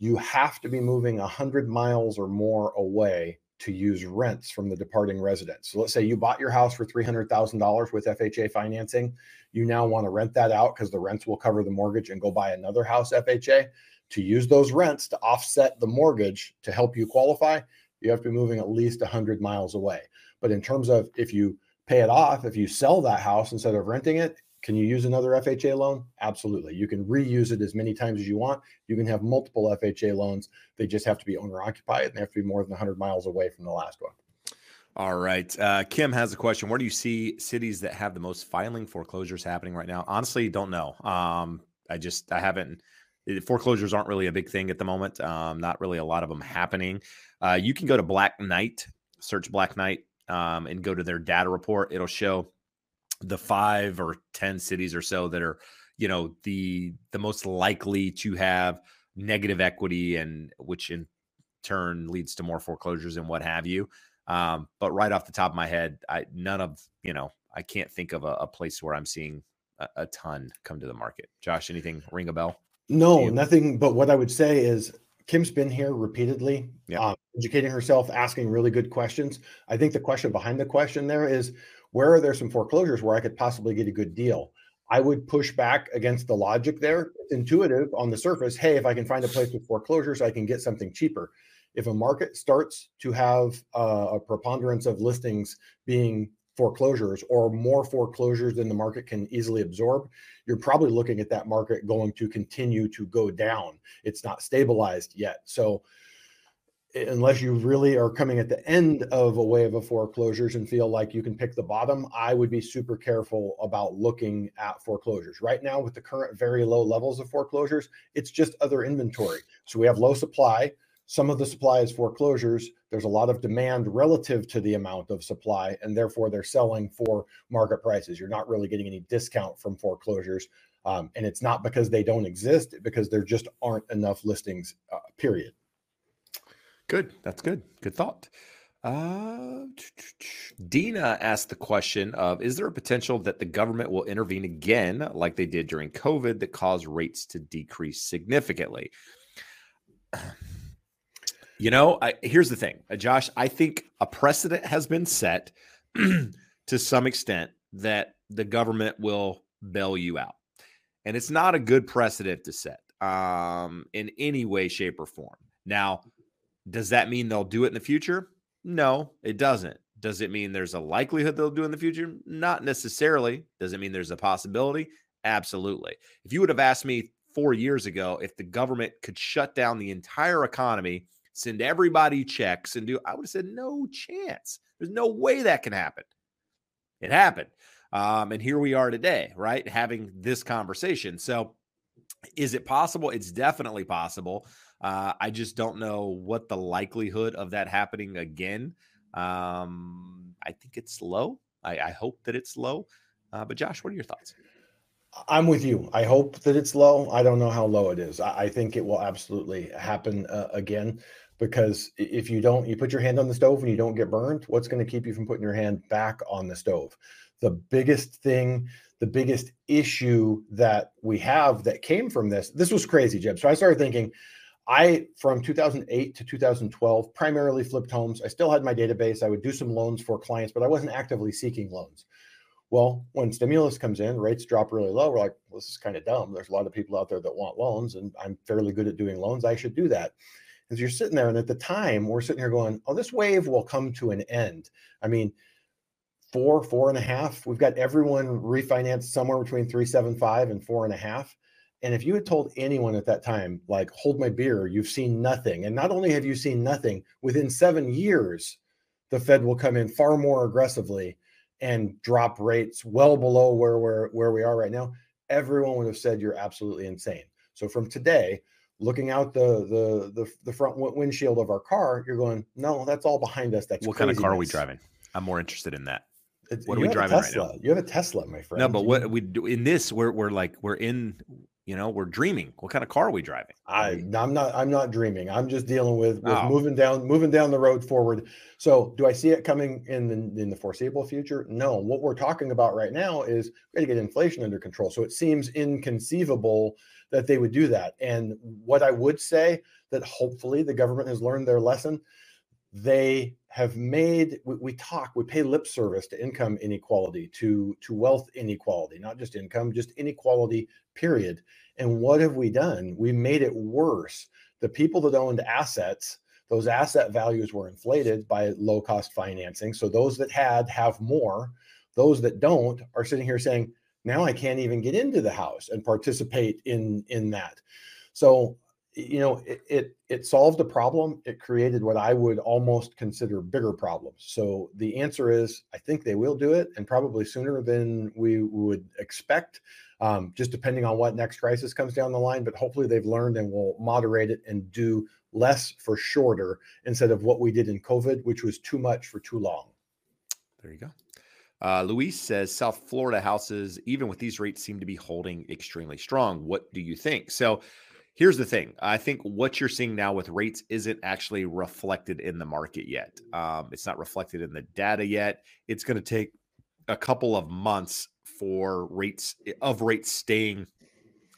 you have to be moving 100 miles or more away to use rents from the departing resident. So let's say you bought your house for $300,000 with FHA financing. You now want to rent that out because the rents will cover the mortgage and go buy another house FHA. To use those rents to offset the mortgage to help you qualify, you have to be moving at least 100 miles away. But in terms of if you pay it off, if you sell that house instead of renting it, can you use another FHA loan? Absolutely. You can reuse it as many times as you want. You can have multiple FHA loans. They just have to be owner occupied and they have to be more than 100 miles away from the last one. All right. Uh, Kim has a question. Where do you see cities that have the most filing foreclosures happening right now? Honestly, don't know. Um, I just, I haven't, foreclosures aren't really a big thing at the moment. Um, not really a lot of them happening. Uh, you can go to Black Knight, search Black Knight um, and go to their data report, it'll show the five or ten cities or so that are, you know, the the most likely to have negative equity and which in turn leads to more foreclosures and what have you. Um, but right off the top of my head, I none of you know I can't think of a, a place where I'm seeing a, a, ton come to the market. Josh, anything ring a bell? No, nothing. But what I would say is Kim's been here repeatedly, yeah. um, educating herself, asking really good questions. I think the question behind the question there is where are there some foreclosures where I could possibly get a good deal? I would push back against the logic there. Intuitive on the surface. Hey, if I can find a place with foreclosures, I can get something cheaper. If a market starts to have uh, a preponderance of listings being foreclosures or more foreclosures than the market can easily absorb, you're probably looking at that market going to continue to go down. It's not stabilized yet. So, unless you really are coming at the end of a wave of foreclosures and feel like you can pick the bottom, I would be super careful about looking at foreclosures. Right now, with the current very low levels of foreclosures, it's just other inventory. So we have low supply. Some of the supply is foreclosures. There's a lot of demand relative to the amount of supply, and therefore they're selling for market prices. You're not really getting any discount from foreclosures. Um, and it's not because they don't exist, because there just aren't enough listings, uh, period. Good. That's good. Good thought. Uh, Dina asked the question of Is there a potential that the government will intervene again, like they did during COVID, that caused rates to decrease significantly? You know, I, here's the thing, uh, Josh. I think a precedent has been set to some extent that the government will bail you out, and it's not a good precedent to set um, in any way, shape, or form. Now, does that mean they'll do it in the future? No, it doesn't. Does it mean there's a likelihood they'll do in the future? Not necessarily. Does it mean there's a possibility? Absolutely. If you would have asked me four years ago if the government could shut down the entire economy send everybody checks and do, I would have said, no chance. There's no way that can happen. It happened. Um, and here we are today, right? Having this conversation. So, is it possible? It's definitely possible. Uh, I just don't know what the likelihood of that happening again. Um, I think it's low. I, I hope that it's low. Uh, but Josh, what are your thoughts? I'm with you. I hope that it's low. I don't know how low it is. I, I think it will absolutely happen uh, again because if you don't you put your hand on the stove and you don't get burned what's going to keep you from putting your hand back on the stove the biggest thing the biggest issue that we have that came from this this was crazy jeb so i started thinking i from 2008 to 2012 primarily flipped homes. I still had my database. I would do some loans for clients but i wasn't actively seeking loans. Well when stimulus comes in rates drop really low. We're like well, this is kind of dumb. There's a lot of people out there that want loans and i'm fairly good at doing loans. I should do that. Because you're sitting there and at the time we're sitting here going oh this wave will come to an end. I mean four four and a half we've got everyone refinanced somewhere between 375 and four and a half and if you had told anyone at that time like hold my beer you've seen nothing and not only have you seen nothing within seven years the fed will come in far more aggressively and drop rates well below where we're where we are right now everyone would have said you're absolutely insane so from today looking out the the the, the front windshield of our car, you're going, no, that's all behind us. That's what craziness. kind of car are we driving? I'm more interested in that. It's, what are we driving right now? You have a Tesla, my friend. No, but what we do in this, we're we're like we're in, you know, we're dreaming. What kind of car are we driving? I I'm not I'm not dreaming. I'm just dealing with, with oh. moving down moving down the road forward. So do I see it coming in the in the foreseeable future? No. What we're talking about right now is we got to get inflation under control. So it seems inconceivable that they would do that. And what I would say that hopefully the government has learned their lesson. They have made we, we talk, we pay lip service to income inequality, to to wealth inequality, not just income, just inequality, period. And what have we done? We made it worse. The people that owned assets, those asset values were inflated by low cost financing. So those that had have more. Those that don't are sitting here saying, now i can't even get into the house and participate in in that so you know it, it, it solved a problem it created what i would almost consider bigger problems so the answer is i think they will do it and probably sooner than we would expect um, just depending on what next crisis comes down the line but hopefully they've learned and will moderate it and do less for shorter instead of what we did in covid which was too much for too long there you go uh, Luis says South Florida houses, even with these rates, seem to be holding extremely strong. What do you think? So here's the thing i think what you're seeing now with rates isn't actually reflected in the market yet um, it's not reflected in the data yet it's going to take a couple of months for rates of rates staying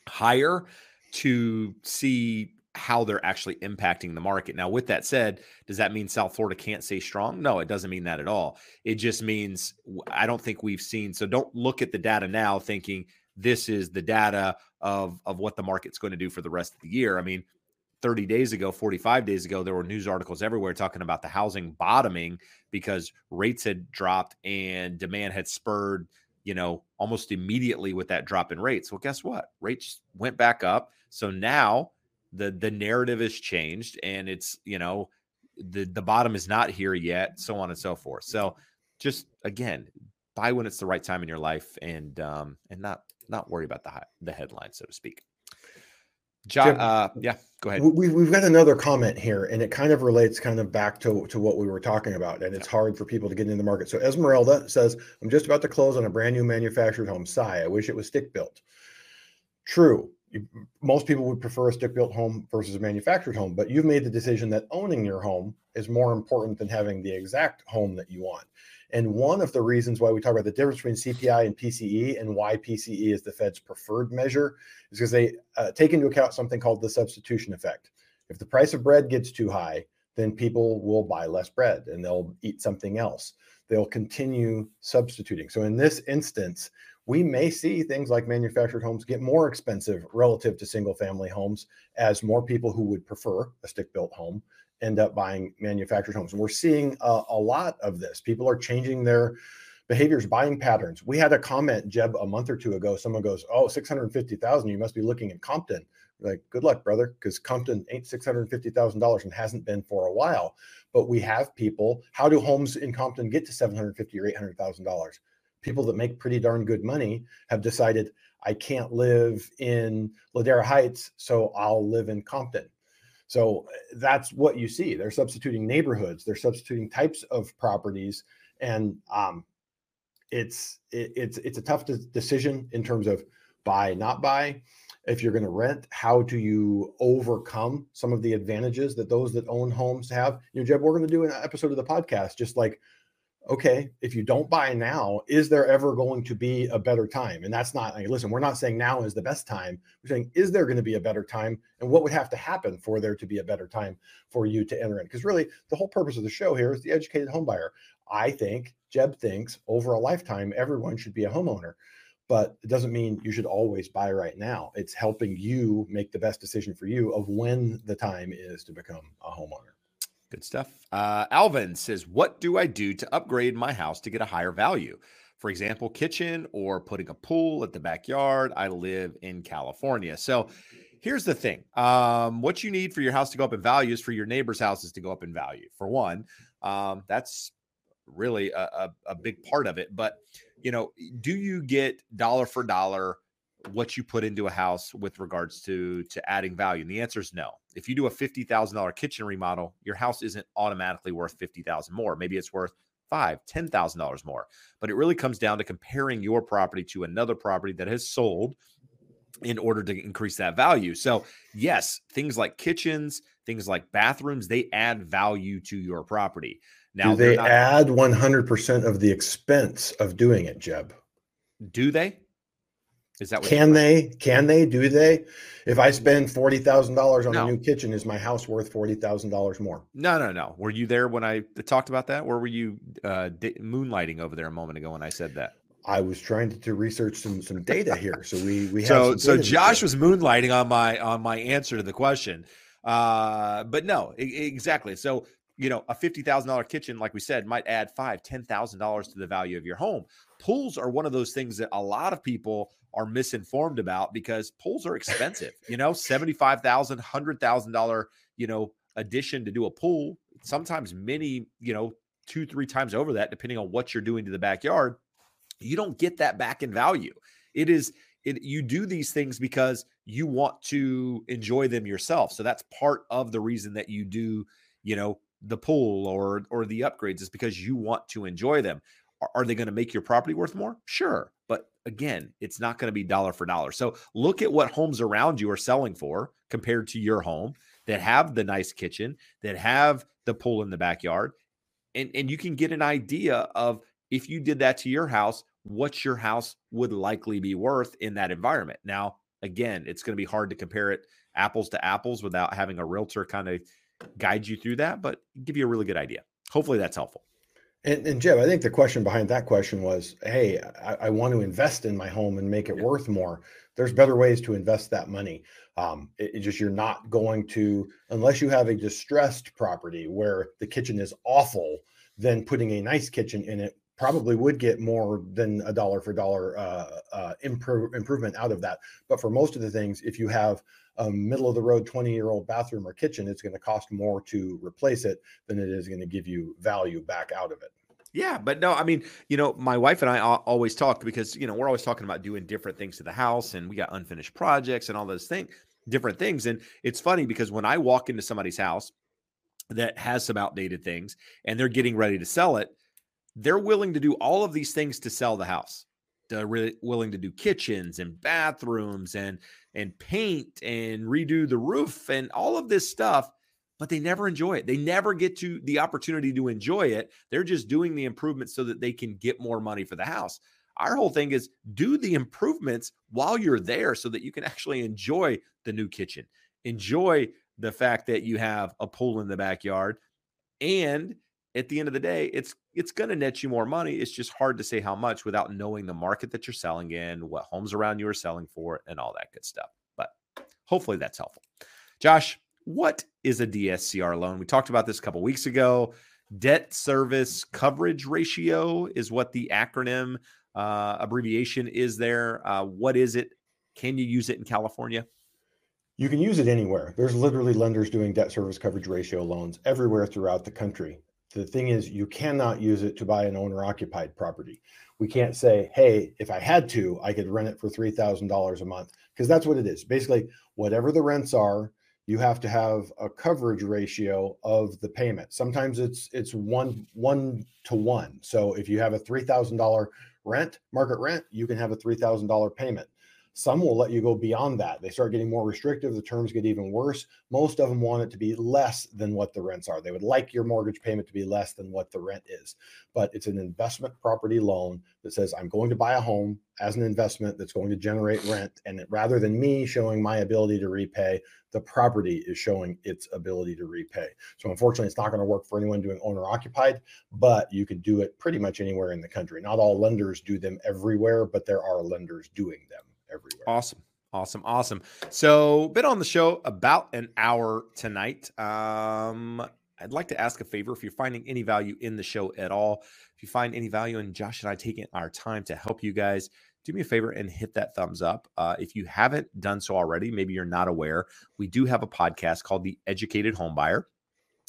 higher to see how they're actually impacting the market. Now, with that said, does that mean South Florida can't stay strong? No, it doesn't mean that at all. It just means I don't think we've seen. So don't look at the data now thinking this is the data of of what the market's going to do for the rest of the year. I mean, 30 days ago, 45 days ago, there were news articles everywhere talking about the housing bottoming because rates had dropped and demand had spurred, you know, almost immediately with that drop in rates. Well, guess what? Rates went back up. So now the the narrative has changed and it's, you know, the the bottom is not here yet, so on and so forth. So just again, buy when it's the right time in your life and um and not not worry about the high, the headline, so to speak. Jim, uh, yeah, go ahead. We, we've got another comment here, and it kind of relates kind of back to, to what we were talking about, and it's hard for people to get into the market. So Esmeralda says, I'm just about to close on a brand new manufactured home. Sigh, I wish it was stick built. True. Most people would prefer a stick built home versus a manufactured home, but you've made the decision that owning your home is more important than having the exact home that you want. And one of the reasons why we talk about the difference between CPI and PCE and why PCE is the Fed's preferred measure is because they uh, take into account something called the substitution effect. If the price of bread gets too high, then people will buy less bread and they'll eat something else. They'll continue substituting. So in this instance, we may see things like manufactured homes get more expensive relative to single family homes as more people who would prefer a stick built home end up buying manufactured homes. And we're seeing a, a lot of this. People are changing their behaviors, buying patterns. We had a comment, Jeb, a month or two ago. Someone goes, "Oh, six hundred fifty thousand. You must be looking at Compton." Like, good luck, brother, because Compton ain't six hundred fifty thousand dollars and hasn't been for a while. But we have people. How do homes in Compton get to seven hundred fifty or eight hundred thousand dollars? People that make pretty darn good money have decided I can't live in Ladera Heights, so I'll live in Compton. So that's what you see. They're substituting neighborhoods, they're substituting types of properties, and um, it's it, it's it's a tough de- decision in terms of buy not buy. If you're going to rent, how do you overcome some of the advantages that those that own homes have? You know, Jeb, we're going to do an episode of the podcast just like okay, if you don't buy now, is there ever going to be a better time? And that's not like, listen, we're not saying now is the best time. We're saying, is there going to be a better time? And what would have to happen for there to be a better time for you to enter in? Because really, the whole purpose of the show here is the educated homebuyer. I think, Jeb thinks, over a lifetime, everyone should be a homeowner. But it doesn't mean you should always buy right now. It's helping you make the best decision for you of when the time is to become a homeowner. Good stuff. Uh, Alvin says, What do I do to upgrade my house to get a higher value? For example, kitchen or putting a pool at the backyard. I live in California. So here's the thing um, what you need for your house to go up in value is for your neighbor's houses to go up in value. For one, um, that's really a, a, a big part of it. But, you know, do you get dollar for dollar what you put into a house with regards to to adding value? And the answer is no. If you do a fifty thousand dollar kitchen remodel, your house isn't automatically worth fifty thousand more. Maybe it's worth five, ten thousand dollars more. But it really comes down to comparing your property to another property that has sold in order to increase that value. So, yes, things like kitchens, things like bathrooms, they add value to your property. Now, do they not, add 100% of the expense of doing it, Jeb? Do they? Is that can they? Can they? Do they? If I spend forty thousand dollars on no. a new kitchen, is my house worth forty thousand dollars more? No, no, no. Were you there when I talked about that? Or were you uh, moonlighting over there a moment ago when I said that? I was trying to, to research some some data here, so we we have so so Josh was moonlighting on my on my answer to the question, uh, but no, exactly. So you know, a fifty thousand dollar kitchen, like we said, might add five, ten thousand dollars to the value of your home. Pools are one of those things that a lot of people are misinformed about because pools are expensive. you know, seventy five thousand, hundred thousand dollar, you know, addition to do a pool. Sometimes many, you know, two three times over that, depending on what you're doing to the backyard. You don't get that back in value. It is it, you do these things because you want to enjoy them yourself. So that's part of the reason that you do, you know, the pool or or the upgrades is because you want to enjoy them. Are they going to make your property worth more? Sure. But again, it's not going to be dollar for dollar. So look at what homes around you are selling for compared to your home that have the nice kitchen, that have the pool in the backyard. And, and you can get an idea of if you did that to your house, what your house would likely be worth in that environment. Now, again, it's going to be hard to compare it apples to apples without having a realtor kind of guide you through that, but give you a really good idea. Hopefully that's helpful. And, and Jeb, I think the question behind that question was, hey, I, I, want to invest in my home and make it yeah. worth more. There's better ways to invest that money. Um, it, it, just you're not going to unless you have a distressed property where the kitchen is awful. Then putting a nice kitchen in it probably would get more than a dollar for dollar uh, uh, improve, improvement out of that. But for most of the things, if you have a middle of the road 20 year old bathroom or kitchen, it's going to cost more to replace it than it is going to give you value back out of it. Yeah, but no, I mean, you know, my wife and I always talk because, you know, we're always talking about doing different things to the house and we got unfinished projects and all those things, different things. And it's funny because when I walk into somebody's house that has some outdated things and they're getting ready to sell it, they're willing to do all of these things to sell the house. They're really willing to do kitchens and bathrooms and and paint and redo the roof and all of this stuff but they never enjoy it. They never get to the opportunity to enjoy it. They're just doing the improvements so that they can get more money for the house. Our whole thing is do the improvements while you're there so that you can actually enjoy the new kitchen, enjoy the fact that you have a pool in the backyard. And at the end of the day, it's it's going to net you more money. It's just hard to say how much without knowing the market that you're selling in, what homes around you are selling for, and all that good stuff. But hopefully that's helpful. Josh, what is a DSCR loan? We talked about this a couple weeks ago. Debt service coverage ratio is what the acronym uh, abbreviation is there. Uh, what is it? Can you use it in California? You can use it anywhere. There's literally lenders doing debt service coverage ratio loans everywhere throughout the country. The thing is, you cannot use it to buy an owner occupied property. We can't say, hey, if I had to, I could rent it for $3,000 a month, because that's what it is. Basically, whatever the rents are, you have to have a coverage ratio of the payment. Sometimes it's it's one one to one. So if you have a three thousand dollar rent, market rent, you can have a three thousand dollar payment. Some will let you go beyond that. They start getting more restrictive. The terms get even worse. Most of them want it to be less than what the rents are. They would like your mortgage payment to be less than what the rent is. But it's an investment property loan that says, I'm going to buy a home as an investment that's going to generate rent. And rather than me showing my ability to repay, the property is showing its ability to repay. So unfortunately, it's not going to work for anyone doing owner occupied, but you could do it pretty much anywhere in the country. Not all lenders do them everywhere, but there are lenders doing them everywhere. Awesome. Awesome. Awesome. So, been on the show about an hour tonight. Um, I'd like to ask a favor if you're finding any value in the show at all, if you find any value in Josh and I taking our time to help you guys, do me a favor and hit that thumbs up. Uh, if you haven't done so already, maybe you're not aware, we do have a podcast called The Educated Homebuyer.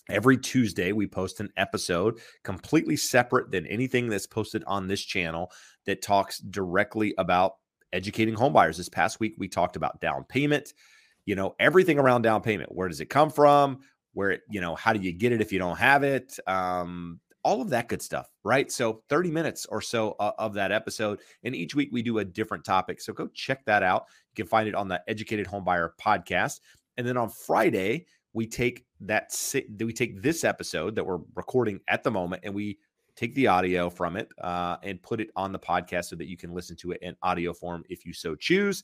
Every Tuesday, we post an episode completely separate than anything that's posted on this channel that talks directly about educating homebuyers. This past week, we talked about down payment, you know, everything around down payment. Where does it come from? Where, it, you know, how do you get it if you don't have it? Um, all of that good stuff, right? So 30 minutes or so uh, of that episode. And each week we do a different topic. So go check that out. You can find it on the Educated Homebuyer podcast. And then on Friday, we take that we take this episode that we're recording at the moment and we take the audio from it uh, and put it on the podcast so that you can listen to it in audio form if you so choose.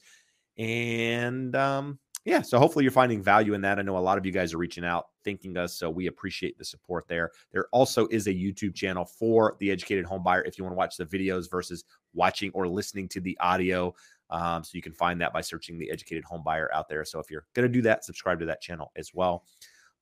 And um, yeah, so hopefully you're finding value in that. I know a lot of you guys are reaching out, thanking us, so we appreciate the support there. There also is a YouTube channel for the educated home buyer if you want to watch the videos versus watching or listening to the audio. Um, so you can find that by searching the educated home buyer out there. So if you're going to do that, subscribe to that channel as well.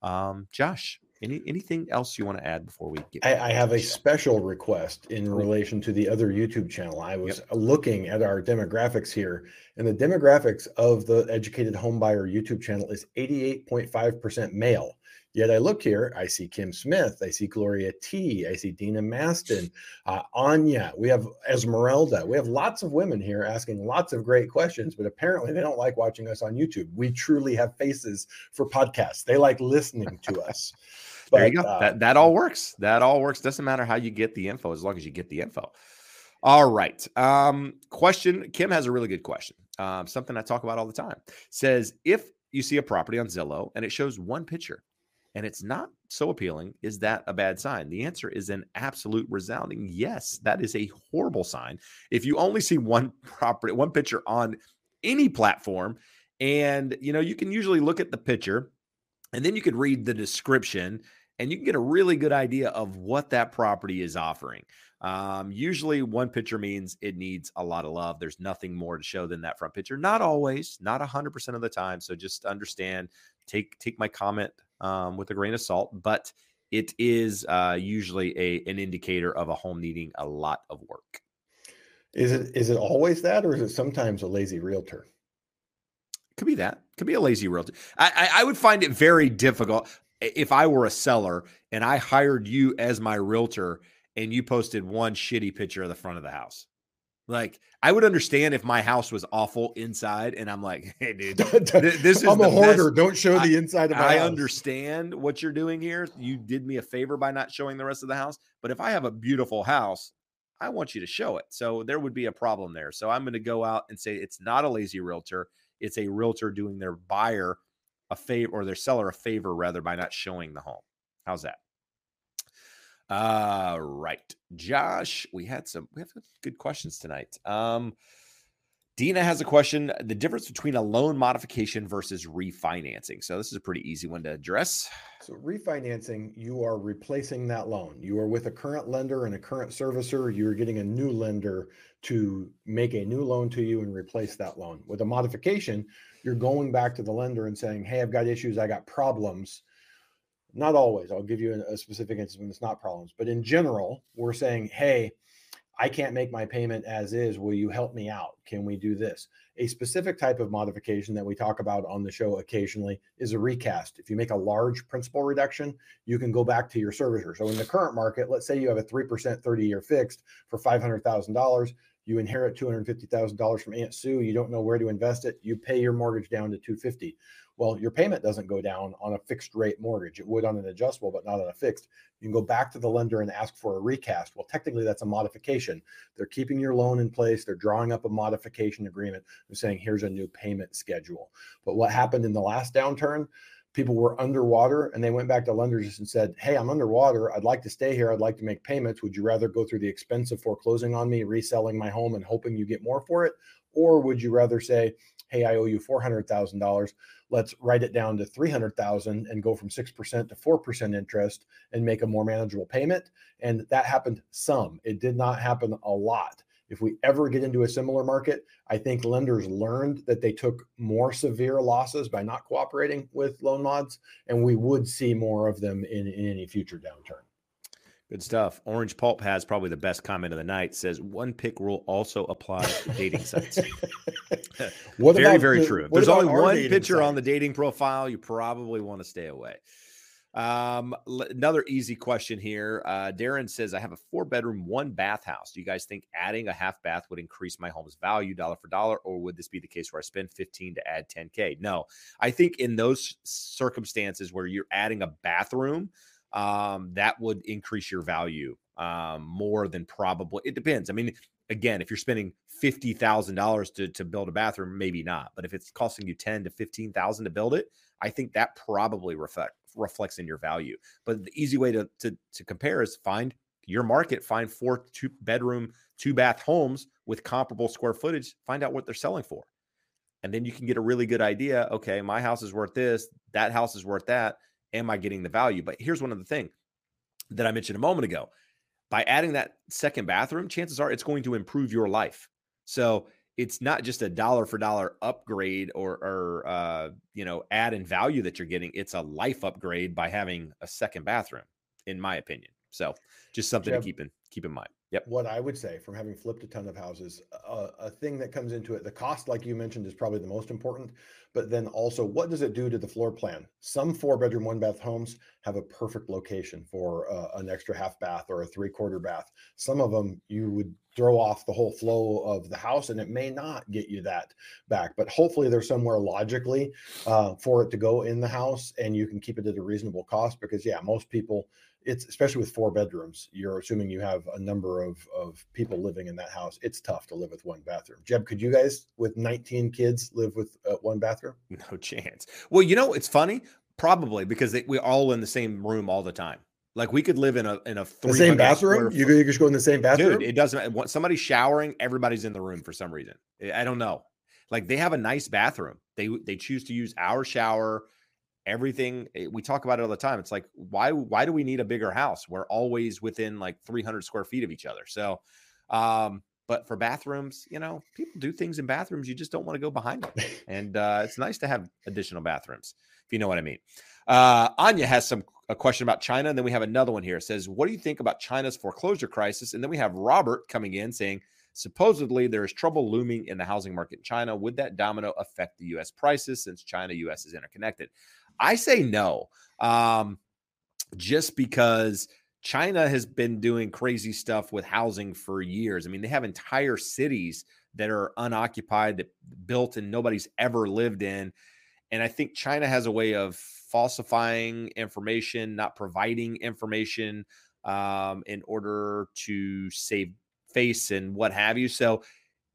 Um, Josh, any anything else you want to add before we get? I, I have a special request in relation to the other YouTube channel. I was yep. looking at our demographics here, and the demographics of the Educated Homebuyer YouTube channel is 88.5% male. Yet I look here, I see Kim Smith, I see Gloria T, I see Dina Maston, uh, Anya, we have Esmeralda. We have lots of women here asking lots of great questions, but apparently they don't like watching us on YouTube. We truly have faces for podcasts. They like listening to us. But, there you go. Uh, that that all works. That all works. Doesn't matter how you get the info as long as you get the info. All right. Um, question. Kim has a really good question. Um, something I talk about all the time. Says if you see a property on Zillow and it shows one picture and it's not so appealing, is that a bad sign? The answer is an absolute resounding yes. That is a horrible sign. If you only see one property, one picture on any platform, and you know, you can usually look at the picture and then you could read the description and you can get a really good idea of what that property is offering. Um, usually, one picture means it needs a lot of love. There's nothing more to show than that front picture. Not always, not 100% of the time. So just understand, take take my comment um, with a grain of salt, but it is uh, usually a an indicator of a home needing a lot of work. Is it is it always that, or is it sometimes a lazy realtor? Could be that. Could be a lazy realtor. I, I, I would find it very difficult if I were a seller and I hired you as my realtor and you posted one shitty picture of the front of the house. Like I would understand if my house was awful inside, and I'm like, "Hey, dude, this is I'm a hoarder. Don't show the inside of my I house. understand what you're doing here. You did me a favor by not showing the rest of the house. But if I have a beautiful house, I want you to show it. So there would be a problem there. So I'm going to go out and say it's not a lazy realtor. It's a realtor doing their buyer a favor or their seller a favor rather by not showing the home. How's that? Uh, right. Josh, we had some we have some good questions tonight. Um Dina has a question the difference between a loan modification versus refinancing. So, this is a pretty easy one to address. So, refinancing, you are replacing that loan. You are with a current lender and a current servicer. You're getting a new lender to make a new loan to you and replace that loan. With a modification, you're going back to the lender and saying, Hey, I've got issues, I got problems not always. I'll give you a, specific instance when it's not problems, but in general, we're saying, hey, I can't make my payment as is. Will you help me out? Can we do this? A specific type of modification that we talk about on the show occasionally is a recast. If you make a large principal reduction, you can go back to your servicer. So in the current market, let's say you have a 3% 30 year fixed for $500,000. You inherit $250,000 from Aunt Sue. You don't know where to invest it. You pay your mortgage down to 250. Well, your payment doesn't go down on a fixed rate mortgage. It would on an adjustable, but not on a fixed. You can go back to the lender and ask for a recast. Well, technically, that's a modification. They're keeping your loan in place. They're drawing up a modification agreement and saying, here's a new payment schedule. But what happened in the last downturn? People were underwater and they went back to lenders and said, Hey, I'm underwater. I'd like to stay here. I'd like to make payments. Would you rather go through the expense of foreclosing on me, reselling my home, and hoping you get more for it? Or would you rather say, Hey, I owe you $400,000 let's write it down to 300,000 and go from 6% to 4% interest and make a more manageable payment. And that happened some. It did not happen a lot. If we ever get into a similar market, I think lenders learned that they took more severe losses by not cooperating with loan mods, and we would see more of them in, in any future downturn. Good stuff. Orange Pulp has probably the best comment of the night. Says one pick rule also applies to dating sites. what very, very the, true. If there's only one picture on the dating profile, you probably want to stay away. Um, l- another easy question here. Uh, Darren says, I have a four bedroom, one bath house. Do you guys think adding a half bath would increase my home's value dollar for dollar, or would this be the case where I spend 15 to add 10K? No, I think in those circumstances where you're adding a bathroom, um, that would increase your value um, more than probably. It depends. I mean, again, if you're spending fifty thousand dollars to to build a bathroom, maybe not. But if it's costing you ten to fifteen thousand to build it, I think that probably reflect reflects in your value. But the easy way to to to compare is find your market, find four two bedroom, two bath homes with comparable square footage, find out what they're selling for. And then you can get a really good idea. Okay, my house is worth this, that house is worth that am I getting the value? But here's one of the thing that I mentioned a moment ago. By adding that second bathroom, chances are it's going to improve your life. So it's not just a dollar for dollar upgrade or, or uh, you know, add in value that you're getting. It's a life upgrade by having a second bathroom, in my opinion. So just something Jeb, to keep in keep in mind. Yep. What I would say from having flipped a ton of houses, uh, a thing that comes into it, the cost, like you mentioned, is probably the most important. But then also, what does it do to the floor plan? Some four bedroom, one bath homes have a perfect location for uh, an extra half bath or a three quarter bath. Some of them you would throw off the whole flow of the house and it may not get you that back but hopefully there's somewhere logically uh, for it to go in the house and you can keep it at a reasonable cost because yeah most people it's especially with four bedrooms you're assuming you have a number of of people living in that house it's tough to live with one bathroom jeb could you guys with 19 kids live with uh, one bathroom no chance well you know it's funny probably because they, we're all in the same room all the time like we could live in a in a the same bathroom. You could, you could go in the same bathroom. Dude, it doesn't. Want somebody showering, everybody's in the room for some reason. I don't know. Like they have a nice bathroom. They they choose to use our shower everything eh, we talk about it all the time it's like why why do we need a bigger house we're always within like 300 square feet of each other so um but for bathrooms you know people do things in bathrooms you just don't want to go behind them and uh it's nice to have additional bathrooms if you know what i mean uh anya has some a question about china and then we have another one here it says what do you think about china's foreclosure crisis and then we have robert coming in saying Supposedly, there is trouble looming in the housing market in China. Would that domino affect the U.S. prices since China U.S. is interconnected? I say no, um, just because China has been doing crazy stuff with housing for years. I mean, they have entire cities that are unoccupied, that built and nobody's ever lived in. And I think China has a way of falsifying information, not providing information um, in order to save face and what have you. So,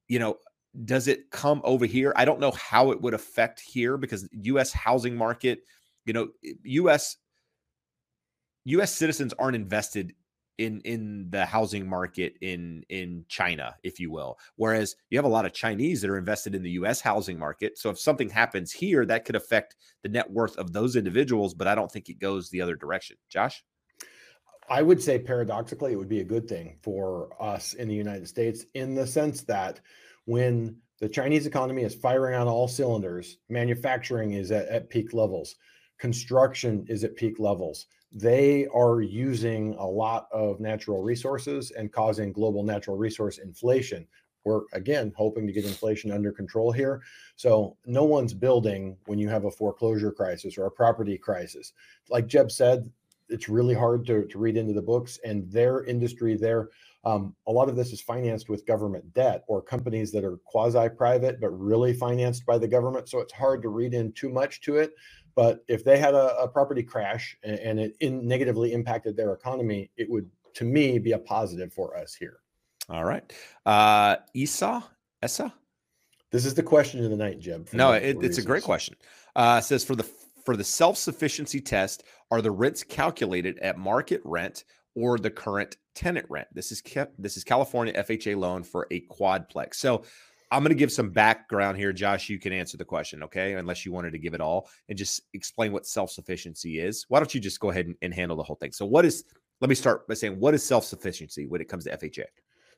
you know, does it come over here? I don't know how it would affect here because US housing market, you know, US US citizens aren't invested in in the housing market in in China, if you will. Whereas you have a lot of Chinese that are invested in the US housing market. So if something happens here, that could affect the net worth of those individuals, but I don't think it goes the other direction. Josh? I would say paradoxically, it would be a good thing for us in the United States in the sense that when the Chinese economy is firing on all cylinders, manufacturing is at, at peak levels, construction is at peak levels. They are using a lot of natural resources and causing global natural resource inflation. We're again hoping to get inflation under control here. So, no one's building when you have a foreclosure crisis or a property crisis. Like Jeb said, it's really hard to, to read into the books and their industry there um, a lot of this is financed with government debt or companies that are quasi private but really financed by the government so it's hard to read in too much to it. But if they had a, a property crash and, and it in negatively impacted their economy it would to me be a positive for us here. All right. Uh esau essa this is the question of the night jeb no it, it's a great question. Uh says for the for the self sufficiency test, are the rents calculated at market rent or the current tenant rent? This is this is California FHA loan for a quadplex. So I'm going to give some background here, Josh. You can answer the question, okay? Unless you wanted to give it all and just explain what self sufficiency is. Why don't you just go ahead and, and handle the whole thing? So, what is? Let me start by saying what is self sufficiency when it comes to FHA?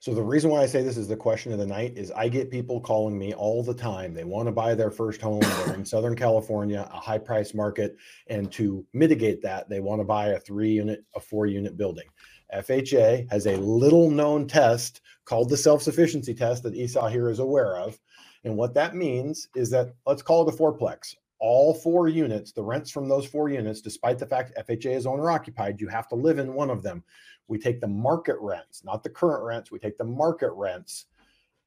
So the reason why I say this is the question of the night is I get people calling me all the time. They want to buy their first home. They're in Southern California, a high price market. And to mitigate that, they want to buy a three unit, a four unit building. FHA has a little known test called the self sufficiency test that Esau here is aware of. And what that means is that let's call it a fourplex. All four units, the rents from those four units, despite the fact FHA is owner occupied, you have to live in one of them we take the market rents, not the current rents, we take the market rents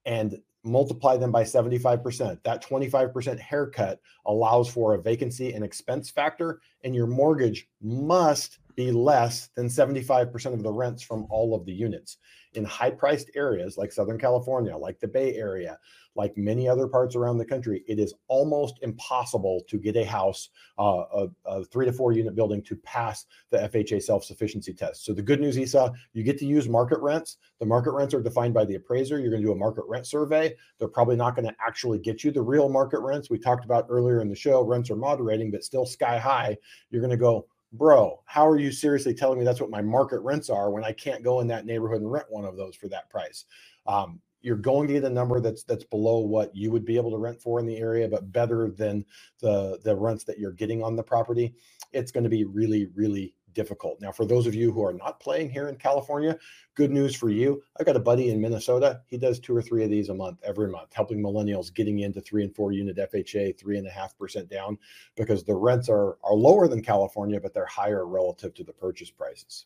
and multiply them by 75%. That 25% haircut allows for a vacancy and expense factor, and your mortgage must be less than 75% of the rents from all of the units. In high priced areas like Southern California, like the Bay Area, like many other parts around the country, it is almost impossible to get a house, uh, a, a, three to four unit building to pass the FHA self sufficiency test. So the good news, Esau, you get to use market rents. The market rents are defined by the appraiser. You're going to do a market rent survey. They're probably not going to actually get you the real market rents. We talked about earlier in the show, rents are moderating, but still sky high. You're going to go, bro, how are you seriously telling me that's what my market rents are when I can't go in that neighborhood and rent one of those for that price? Um, you're going to get a number that's that's below what you would be able to rent for in the area, but better than the the rents that you're getting on the property. It's going to be really really difficult. Now, for those of you who are not playing here in California, good news for you. I've got a buddy in Minnesota. He does two or three of these a month, every month, helping millennials getting into three and four unit FHA, three and a half percent down, because the rents are are lower than California, but they're higher relative to the purchase prices.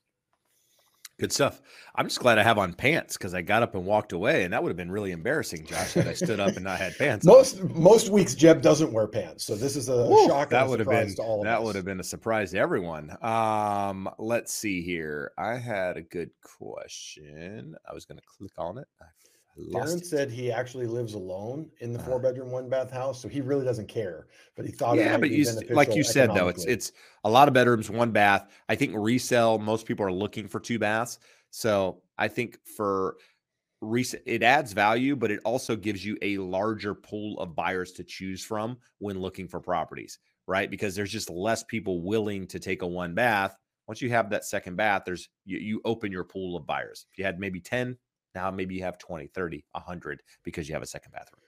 Good stuff. I'm just glad I have on pants because I got up and walked away, and that would have been really embarrassing, Josh, had I stood up and not had pants. most on. most weeks, Jeb doesn't wear pants, so this is a Woo, shock. That would have been that us. would have been a surprise to everyone. Um, let's see here. I had a good question. I was going to click on it. I Darren said he actually lives alone in the uh-huh. four bedroom, one bath house, so he really doesn't care. But he thought, yeah, but you, like you said though, it's it's a lot of bedrooms, one bath. I think resale. Most people are looking for two baths, so I think for resale, it adds value, but it also gives you a larger pool of buyers to choose from when looking for properties, right? Because there's just less people willing to take a one bath. Once you have that second bath, there's you, you open your pool of buyers. If you had maybe 10, now maybe you have 20, 30, 100 because you have a second bathroom.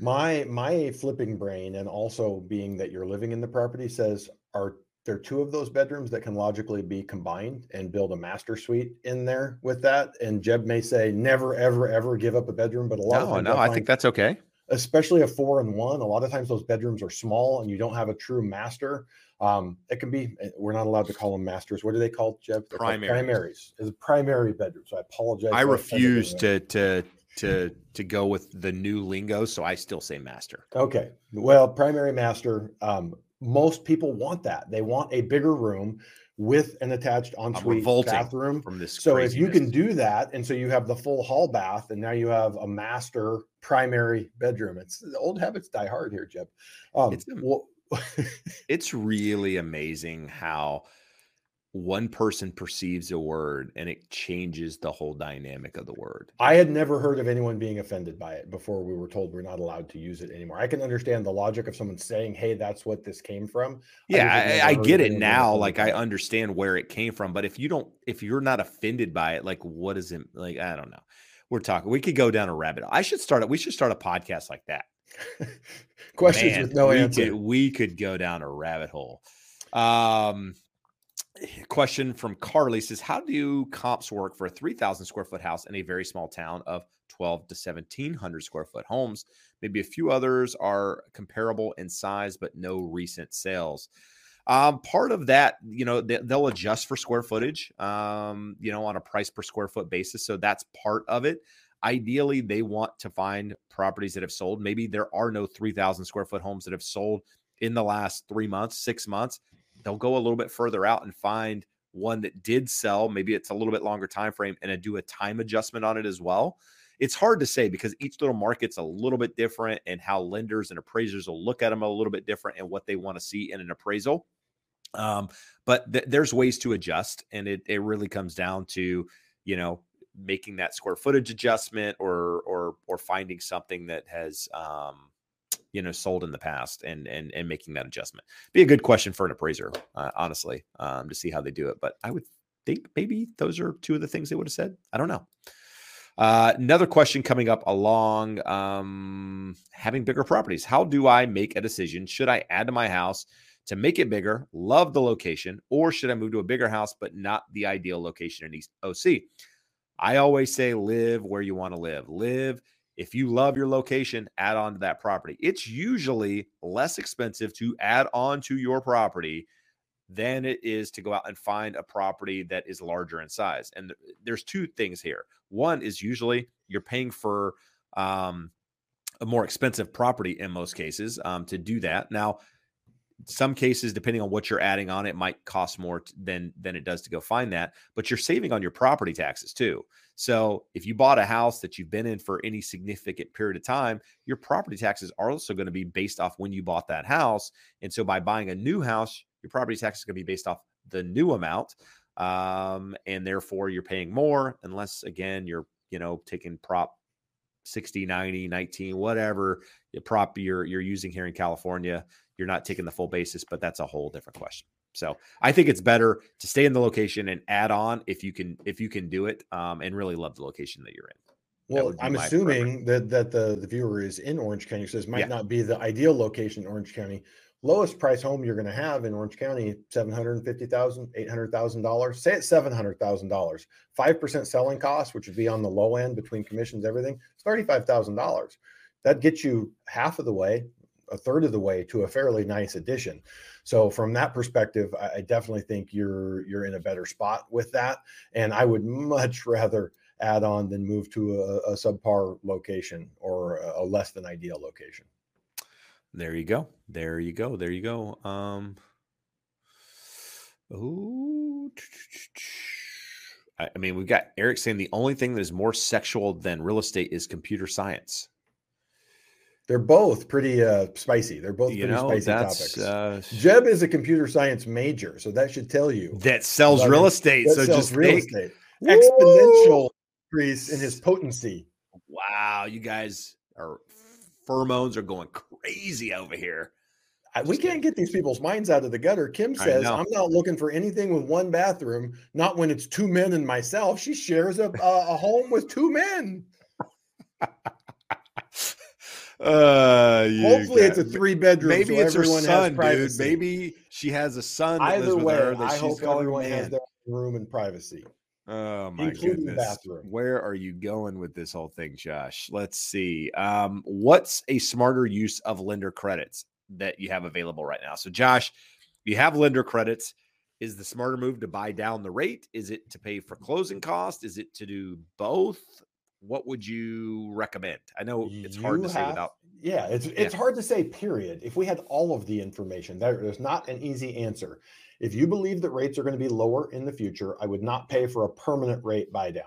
My my flipping brain and also being that you're living in the property says are there two of those bedrooms that can logically be combined and build a master suite in there with that. And Jeb may say never, ever, ever give up a bedroom, but a lot no, of no, I think that's okay. Especially a four and one. A lot of times those bedrooms are small and you don't have a true master. Um, it can be, eh, we're not allowed to call them masters. What do they call Jeb? Primaries. Primaries is a primary bedroom. So I apologize. I refuse to, to, to, to go with the new lingo. So I still say master. Okay. Well, primary master. Um, most people want that. They want a bigger room with an attached ensuite bathroom from this. So if you can do that, and so you have the full hall bath, and now you have a master primary bedroom. It's old habits die hard here, Jeb. Um, it's, well, it's really amazing how one person perceives a word and it changes the whole dynamic of the word. I had never heard of anyone being offended by it before we were told we're not allowed to use it anymore. I can understand the logic of someone saying, "Hey, that's what this came from." Yeah, I, I, I get it now. Like I understand where it came from, but if you don't, if you're not offended by it, like what is it? Like I don't know. We're talking. We could go down a rabbit. Hole. I should start. We should start a podcast like that. Questions Man, with no we answer. Could, we could go down a rabbit hole. Um, question from Carly says, How do comps work for a 3,000 square foot house in a very small town of 12 to 1,700 square foot homes? Maybe a few others are comparable in size, but no recent sales. Um, part of that, you know, they, will adjust for square footage, um, you know, on a price per square foot basis. So that's part of it. Ideally, they want to find properties that have sold. Maybe there are no 3,000 square foot homes that have sold in the last three months, six months. They'll go a little bit further out and find one that did sell. Maybe it's a little bit longer time frame and do a time adjustment on it as well. It's hard to say because each little market's a little bit different and how lenders and appraisers will look at them a little bit different and what they want to see in an appraisal. Um, but th- there's ways to adjust, and it it really comes down to you know making that square footage adjustment or or or finding something that has um you know sold in the past and and and making that adjustment be a good question for an appraiser uh, honestly um to see how they do it but i would think maybe those are two of the things they would have said i don't know uh, another question coming up along um, having bigger properties. How do I make a decision? Should I add to my house to make it bigger, love the location, or should I move to a bigger house but not the ideal location in East OC? I always say live where you want to live. Live if you love your location, add on to that property. It's usually less expensive to add on to your property than it is to go out and find a property that is larger in size. And there's two things here. One is usually you're paying for um, a more expensive property in most cases um, to do that. Now, some cases depending on what you're adding on it might cost more than than it does to go find that but you're saving on your property taxes too. So if you bought a house that you've been in for any significant period of time your property taxes are also going to be based off when you bought that house and so by buying a new house your property tax is going to be based off the new amount um, and therefore you're paying more unless again you're you know taking prop 60 90 19 whatever prop you're you're using here in california you're not taking the full basis, but that's a whole different question. So I think it's better to stay in the location and add on if you can if you can do it um, and really love the location that you're in. Well, I'm assuming that that the, the viewer is in Orange County, so this might yeah. not be the ideal location in Orange County. lowest price home you're going to have in Orange County, $750,000, $800,000, say it's $700,000. 5% selling cost, which would be on the low end between commissions, everything, it's $35,000. That gets you half of the way, a third of the way to a fairly nice addition. So from that perspective, I, I definitely think you're you're in a better spot with that. And I would much rather add on than move to a, a subpar location or a less than ideal location. There you go. There you go. There you go. Um Oh, I mean, we've got Eric saying the only thing that is more sexual than real estate is computer science. They're both pretty uh, spicy. They're both You pretty know, spicy topics. uh, Jeb is a computer science major, so that should tell you that sells real estate. that So sells just real estate exponential increase in his potency. wow, you guys are pheromones are going crazy over here. I, we can't get these people's minds out of the gutter. Kim says, "I'm not looking for anything with one bathroom. Not when it's two men and myself. She shares a, a, a home with two men. Uh, Hopefully, it's a three bedroom. Maybe so it's her son, dude. Maybe she has a son that Either way, her that I hope everyone has their own room and privacy. Oh my including goodness. bathroom. Where are you going with this whole thing, Josh? Let's see. Um, what's a smarter use of lender credits that you have available right now? So, Josh, you have lender credits. Is the smarter move to buy down the rate? Is it to pay for closing cost? Is it to do both? What would you recommend? I know it's hard You to say have- without. Yeah, it's it's hard to say. Period. If we had all of the information, there, there's not an easy answer. If you believe that rates are going to be lower in the future, I would not pay for a permanent rate buy down.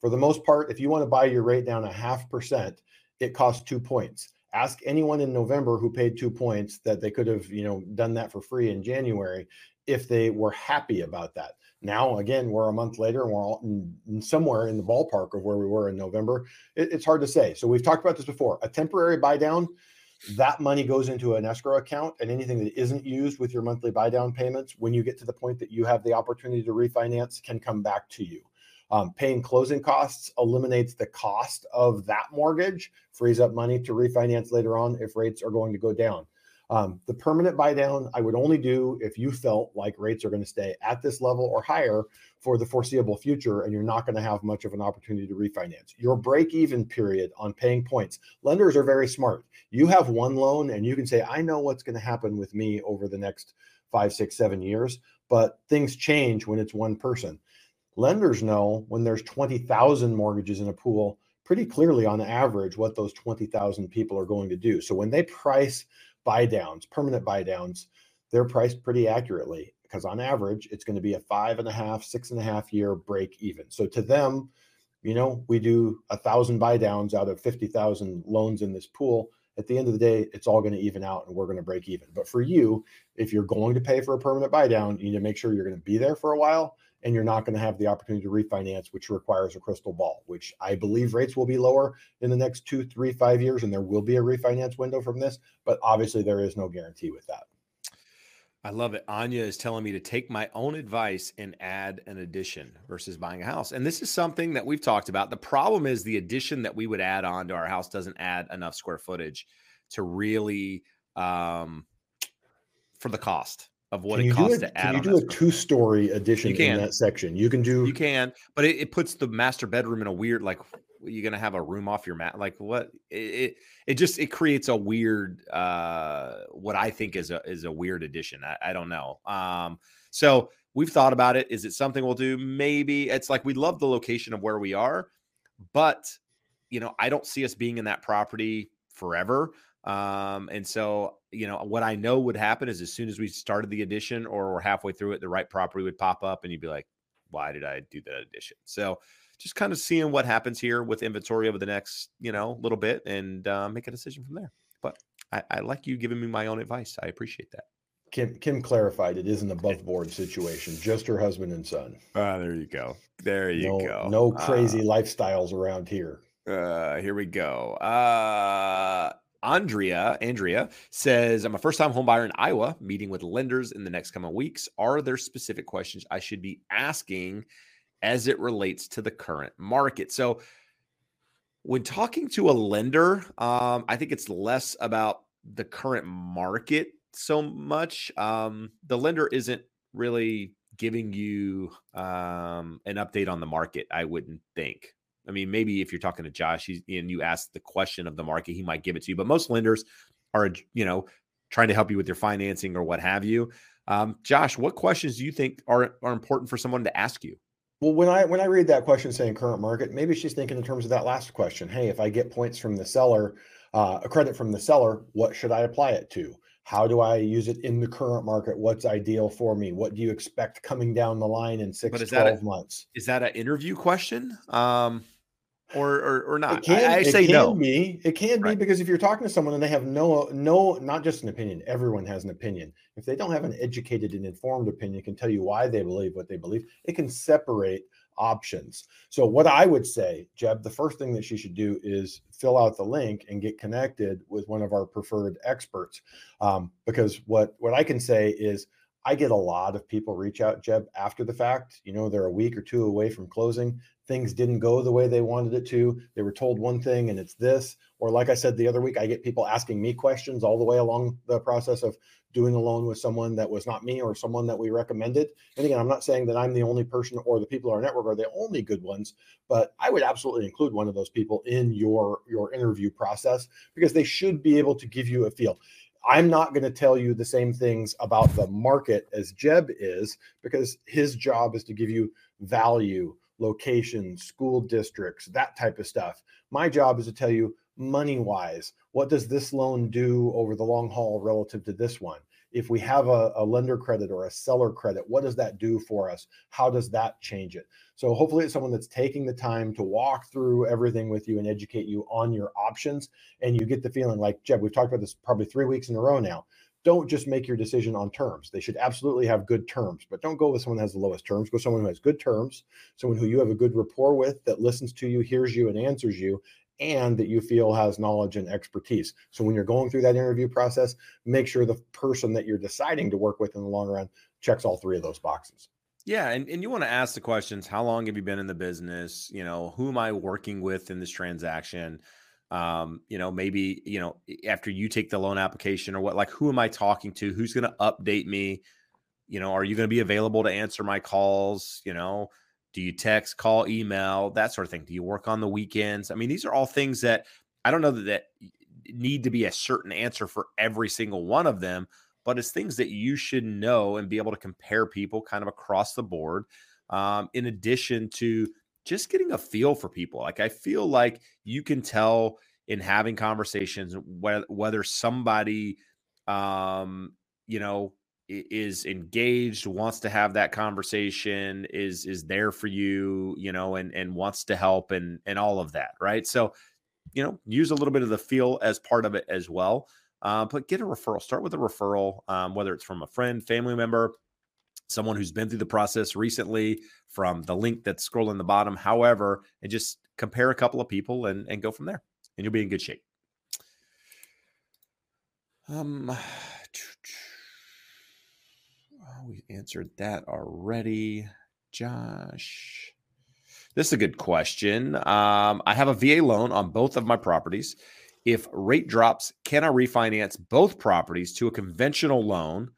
For the most part, if you want to buy your rate down a half percent, it costs two points. Ask anyone in November who paid two points that they could have, you know, done that for free in January if they were happy about that. Now, again, we're a month later and we're all in, somewhere in the ballpark of where we were in November. It- it's hard to say. So we've talked about this before. A temporary buy down, that money goes into an escrow account, and anything that isn't used with your monthly buy down payments, when you get to the point that you have the opportunity to refinance, can come back to you. Um, paying closing costs eliminates the cost of that mortgage, frees up money to refinance later on if rates are going to go down. Um, the permanent buy down, I would only do if you felt like rates are going to stay at this level or higher for the foreseeable future, and you're not going to have much of an opportunity to refinance. Your break even period on paying points, lenders are very smart. You have one loan, and you can say, I know what's going to happen with me over the next five, six, seven years, but things change when it's one person. Lenders know when there's 20,000 mortgages in a pool pretty clearly on average what those 20,000 people are going to do. So when they price buy downs, permanent buy downs, they're priced pretty accurately because on average it's going to be a five and a half, six and a half year break even. So to them, you know, we do a thousand buy downs out of 50,000 loans in this pool. At the end of the day, it's all going to even out and we're going to break even. But for you, if you're going to pay for a permanent buy down, you need to make sure you're going to be there for a while and you're not going to have the opportunity to refinance, which requires a crystal ball, which I believe rates will be lower in the next two, three, five years, and there will be a refinance window from this. But obviously, there is no guarantee with that. I love it. Anya is telling me to take my own advice and add an addition versus buying a house. And this is something that we've talked about. The problem is the addition that we would add on to our house doesn't add enough square footage to really um for the cost of what can it you costs do a, to add can you do a two-story addition You can. in that section? You can do. You can, but it, it puts the master bedroom in a weird like you're gonna have a room off your mat. Like what it, it it just it creates a weird uh what I think is a is a weird addition. I, I don't know. Um so we've thought about it. Is it something we'll do? Maybe it's like we love the location of where we are, but you know, I don't see us being in that property forever. Um, and so, you know, what I know would happen is as soon as we started the addition or we're halfway through it, the right property would pop up and you'd be like, why did I do that addition? So just kind of seeing what happens here with inventory over the next, you know, little bit and uh, make a decision from there. But I, I like you giving me my own advice. I appreciate that. Kim, Kim clarified it is an above board situation, just her husband and son. Ah, there you go. There you no, go. no crazy lifestyles around here. Uh, here we go. Uh, Andrea, Andrea says, I'm a first time home buyer in Iowa, meeting with lenders in the next coming weeks. Are there specific questions I should be asking as it relates to the current market? So, when talking to a lender, um, I think it's less about the current market so much. Um, the lender isn't really giving you um, an update on the market. I wouldn't think. I mean, maybe if you're talking to Josh and you ask the question of the market, he might give it to you. But most lenders are, you know, trying to help you with your financing or what have you. Um, Josh, what questions do you think are are important for someone to ask you? Well, when I when I read that question saying current market, maybe she's thinking in terms of that last question. Hey, if I get points from the seller, uh, a credit from the seller, what should I apply it to? How do I use it in the current market? What's ideal for me? What do you expect coming down the line in six, to 12 a, months? Is that an interview question? Um, or, or, or not? It can, I, I say it can no. Be. It can right. be because if you're talking to someone and they have no, no, not just an opinion, everyone has an opinion. If they don't have an educated and informed opinion, can tell you why they believe what they believe. It can separate options. So what I would say, Jeb, the first thing that she should do is fill out the link and get connected with one of our preferred experts. Um, because what what I can say is I get a lot of people reach out, Jeb, after the fact. You know, they're a week or two away from closing. Things didn't go the way they wanted it to. They were told one thing and it's this. Or, like I said the other week, I get people asking me questions all the way along the process of doing a loan with someone that was not me or someone that we recommended. And again, I'm not saying that I'm the only person or the people in our network are the only good ones, but I would absolutely include one of those people in your your interview process because they should be able to give you a feel. I'm not going to tell you the same things about the market as Jeb is because his job is to give you value, location, school districts, that type of stuff. My job is to tell you money wise, what does this loan do over the long haul relative to this one? If we have a, a, lender credit or a seller credit, what does that do for us? How does that change it? So hopefully it's someone that's taking the time to walk through everything with you and educate you on your options. And you get the feeling like, Jeb, we've talked about this probably three weeks in a row now. Don't just make your decision on terms. They should absolutely have good terms, but don't go with someone that has the lowest terms. Go someone who has good terms, someone who you have a good rapport with, that listens to you, hears you, and answers you, and that you feel has knowledge and expertise. So when you're going through that interview process, make sure the person that you're deciding to work with in the long run checks all three of those boxes. Yeah, and, and you want to ask the questions, how long have you been in the business? You know, who am I working with in this transaction? Um, you know, maybe, you know, after you take the loan application or what, like who am I talking to? Who's going to update me? You know, are you going to be available to answer my calls? You know, do you text, call, email, that sort of thing? Do you work on the weekends? I mean, these are all things that I don't know that, need to be a certain answer for every single one of them, but it's things that you should know and be able to compare people kind of across the board. Um, in addition to just getting a feel for people, like I feel like you can tell in having conversations whether, whether somebody, um, you know, is engaged wants to have that conversation is is there for you you know and and wants to help and and all of that right? So you know use a little bit of the feel as part of it as well. Uh, but get a referral start with a referral um, whether it's from a friend family member someone who's been through the process recently from the link that's scrolling the bottom however and just compare a couple of people and and go from there and you'll be in good shape. Um we answered that already. Josh. This is a good question. Um, I have a VA loan on both of my properties. If rate drops, can I refinance both properties to a conventional loan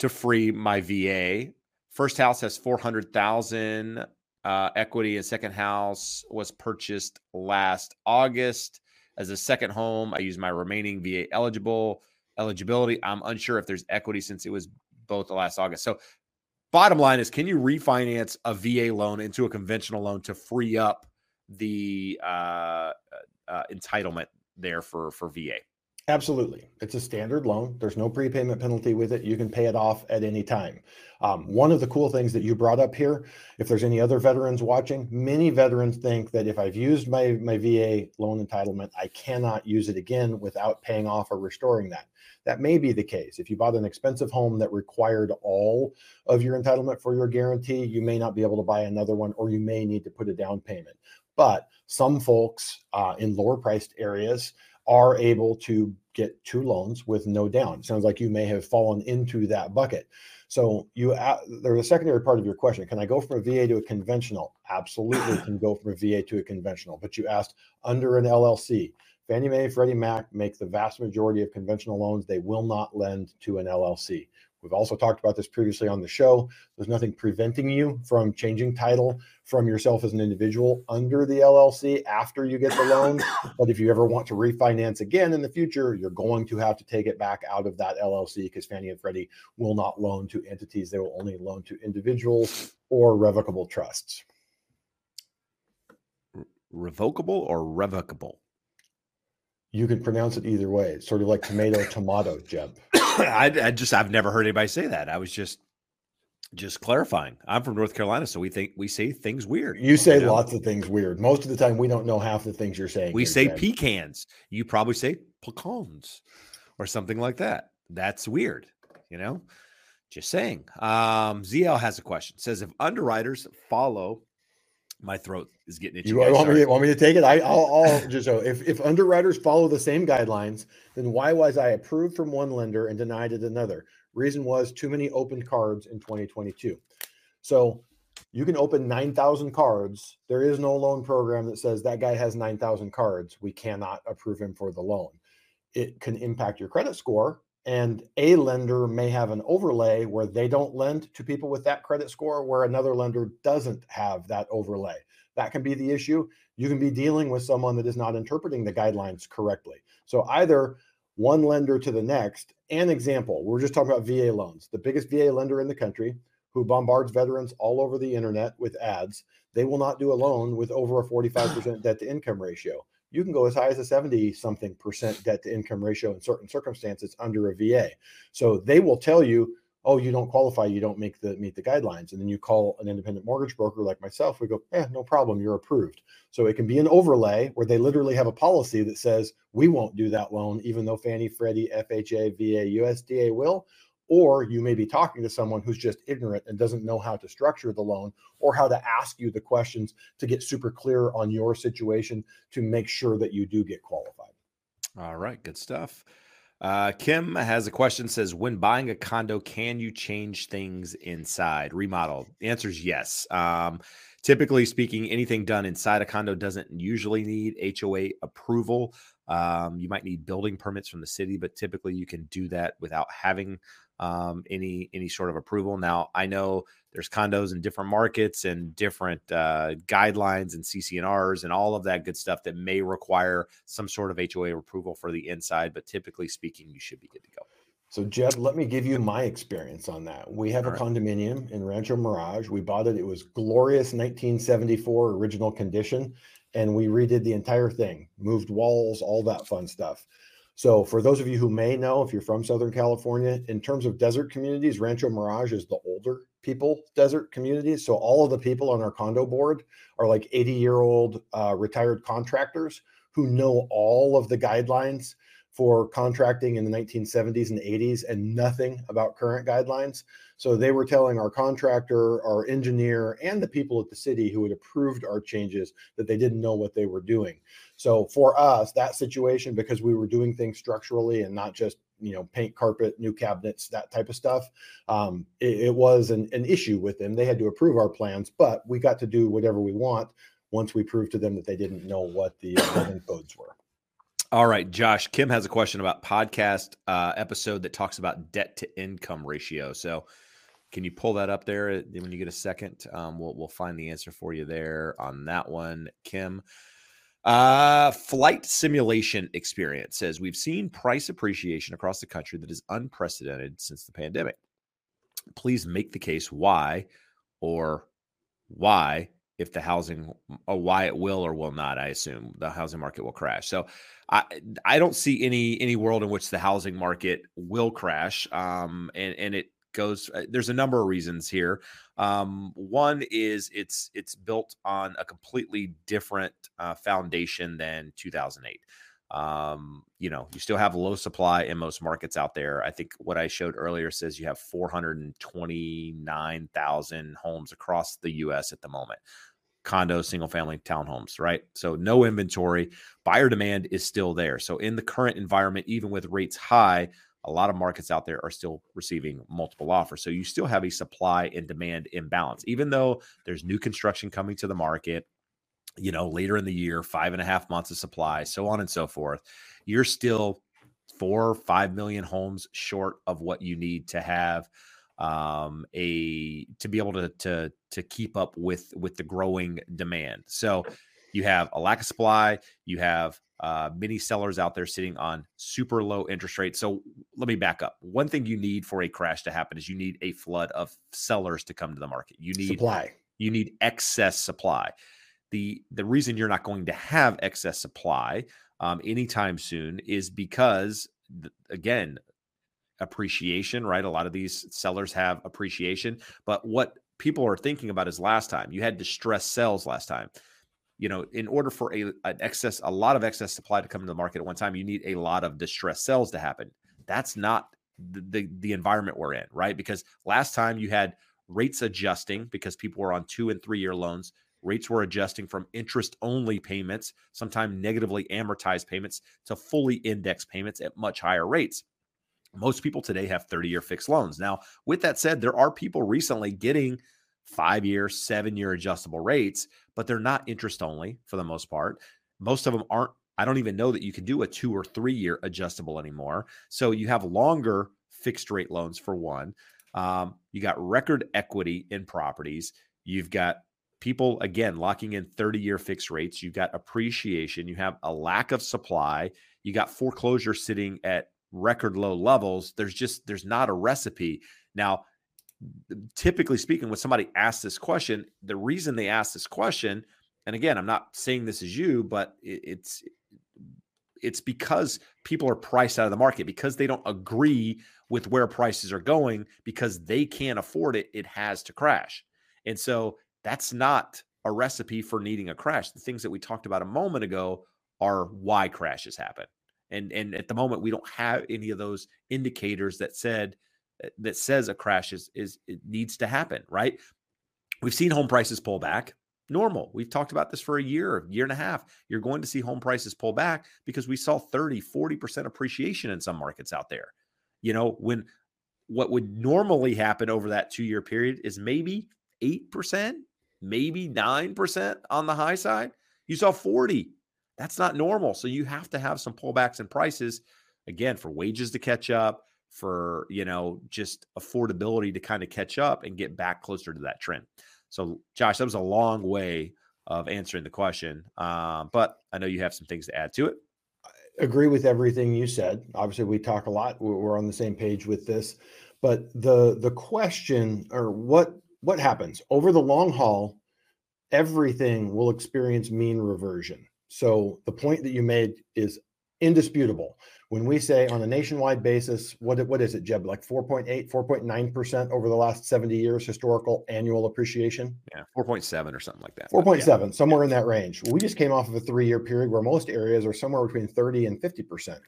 to free my VA? First house has 400,000 uh, equity and second house was purchased last August as a second home. I use my remaining VA eligible eligibility. I'm unsure if there's equity since it was both the last August. So, bottom line is, can you refinance a VA loan into a conventional loan to free up the uh, uh, uh entitlement there for for VA? Absolutely. It's a standard loan. There's no prepayment penalty with it. You can pay it off at any time. Um, one of the cool things that you brought up here, if there's any other veterans watching, many veterans think that if I've used my, my VA loan entitlement, I cannot use it again without paying off or restoring that. That may be the case. If you bought an expensive home that required all of your entitlement for your guarantee, you may not be able to buy another one, or you may need to put a down payment. But some folks uh, in lower priced areas are able to get two loans with no down. It sounds like you may have fallen into that bucket. So you there's a secondary part of your question. Can I go from a VA to a conventional? Absolutely can go from a VA to a conventional. But you asked under an LLC. Fannie Mae, Freddie Mac make the vast majority of conventional loans. They will not lend to an LLC. We've also talked about this previously on the show. There's nothing preventing you from changing title from yourself as an individual under the LLC after you get the loan. But if you ever want to refinance again in the future, you're going to have to take it back out of that LLC because Fannie and Freddie will not loan to entities. They will only loan to individuals or revocable trusts. Revocable or revocable? You can pronounce it either way. It's sort of like tomato, tomato, Jeb. I, I just I've never heard anybody say that. I was just just clarifying. I'm from North Carolina, so we think we say things weird. You say you know? lots of things weird. Most of the time, we don't know half the things you're saying. We here, say pecans. You probably say pecans or something like that. That's weird. You know, just saying. Um, ZL has a question. Says if underwriters follow my throat is getting itchy. You want me, want me to take it? I, will I'll just so if, if underwriters follow the same guidelines, then why was I approved from one lender and denied at another? Reason was too many open cards in 2022. So you can open 9,000 cards. There is no loan program that says that guy has 9,000 cards. We cannot approve him for the loan. It can impact your credit score. And a lender may have an overlay where they don't lend to people with that credit score, where another lender doesn't have that overlay. That can be the issue. You can be dealing with someone that is not interpreting the guidelines correctly. So either one lender to the next. An example, we're just talking about VA loans. The biggest VA lender in the country who bombards veterans all over the internet with ads, they will not do a loan with over a 45% debt to income ratio. You can go as high as a 70 something percent debt to income ratio in certain circumstances under a VA. So they will tell you oh, you don't qualify, you don't make the meet the guidelines. And then you call an independent mortgage broker like myself, we go, yeah, no problem, you're approved. So it can be an overlay where they literally have a policy that says we won't do that loan, even though Fannie, Freddie, FHA, VA, USDA will. Or you may be talking to someone who's just ignorant and doesn't know how to structure the loan or how to ask you the questions to get super clear on your situation to make sure that you do get qualified. All right, good stuff. Uh, Kim has a question says, when buying a condo, can you change things inside, remodel? The answer is yes. Um, typically speaking, anything done inside a condo doesn't usually need HOA approval. Um, you might need building permits from the city, but typically you can do that without having um, any any sort of approval. Now, I know there's condos in different markets and different uh, guidelines and CC&Rs and all of that good stuff that may require some sort of HOA approval for the inside, but typically speaking, you should be good to go. So, Jeb, let me give you my experience on that. We have all a right. condominium in Rancho Mirage. We bought it. It was glorious 1974 original condition, and we redid the entire thing, moved walls, all that fun stuff. So, for those of you who may know, if you're from Southern California, in terms of desert communities, Rancho Mirage is the older people desert communities. So, all of the people on our condo board are like 80 year old uh, retired contractors who know all of the guidelines for contracting in the 1970s and 80s and nothing about current guidelines. So, they were telling our contractor, our engineer, and the people at the city who had approved our changes that they didn't know what they were doing. So for us, that situation, because we were doing things structurally and not just you know paint carpet new cabinets that type of stuff um, it, it, was an, an issue with them. They had to approve our plans but we got to do whatever we want once we proved to them that they didn't know what the building codes were. All right josh kim has a question about podcast uh, episode that talks about debt to income ratio. So can you pull that up there? When you get a second um, we'll, we'll find the answer for you there on that one. Kim uh, flight simulation experience says we've seen price appreciation across the country that is unprecedented since the pandemic. Please make the case why or why if the housing or why it will or will not i assume the housing market will crash. So i i don't see any any world in which the housing market will crash. Um and and it goes uh, there's a number of reasons here um, one is it's it's built on a completely different uh, foundation than 2008 um, you know you still have low supply in most markets out there i think what i showed earlier says you have 429000 homes across the us at the moment condos, single family townhomes, right? So no inventory. Buyer demand is still there. So in the current environment, even with rates high, a lot of markets out there are still receiving multiple offers. So you still have a supply and demand imbalance. Even though there's new construction coming to the market, you know, later in the year, five and a half months of supply, so on and so forth, you're still four, five million homes short of what you need to have um a to be able to to to keep up with with the growing demand so you have a lack of supply you have uh, many sellers out there sitting on super low interest rates. So let me back up. One thing you need for a crash to happen is you need a flood of sellers to come to the market. You need supply. You need excess supply. The the reason you're not going to have excess supply um, anytime soon is because again appreciation right a lot of these sellers have appreciation but what people are thinking about is last time you had distressed sales last time you know, in order for a an excess, a lot of excess supply to come into the market at one time, you need a lot of distressed sales to happen. That's not the, the, the environment we're in, right? Because last time you had rates adjusting because people were on two and three year loans. Rates were adjusting from interest only payments, sometimes negatively amortized payments, to fully index payments at much higher rates. Most people today have 30 year fixed loans. Now, with that said, there are people recently getting five year, seven year adjustable rates, but they're not interest only for the most part. Most of them aren't. I don't even know that you can do a two or three year adjustable anymore. So you have longer fixed rate loans for one. Um, you got record equity in properties. You've got people, again, locking in 30 year fixed rates. You've got appreciation. You have a lack of supply. You got foreclosure sitting at record low levels. There's just, there's not a recipe. Now, typically speaking, when somebody asks this question, the reason they ask this question, and again, I'm not saying this is you, but it's it's because people are priced out of the market because they don't agree with where prices are going because they can't afford it. It has to crash, and so that's not a recipe for needing a crash. The things that we talked about a moment ago are why crashes happen. And and at the moment we don't have any of those indicators that said Eh, that says a crash is is it needs to happen, right? We've seen home prices pull back. Normal. We've talked about this for a year, year and a half. You're going to see home prices pull back because we saw 30, 40% appreciation in some markets out there. You know, when what would normally happen over that two year period is maybe 8%, maybe 9% on the high side. You saw 40. That's not normal. So you have to have some pullbacks in prices again for wages to catch up, for you know just affordability to kind of catch up and get back closer to that trend. So, Josh, that was a long way of answering the question, uh, but I know you have some things to add to it. I agree with everything you said. Obviously, we talk a lot. We're on the same page with this, but the the question or what what happens over the long haul, everything will experience mean reversion. So the point that you made is indisputable when we say on a nationwide basis, what, what is it, Jeb? Like 4.8, 4.9% over the last 70 years, historical annual appreciation? Yeah, 4.7 or something like that. 4.7, yeah. somewhere yeah. in that range. We just came off of a three year period where most areas are somewhere between 30 and 50%.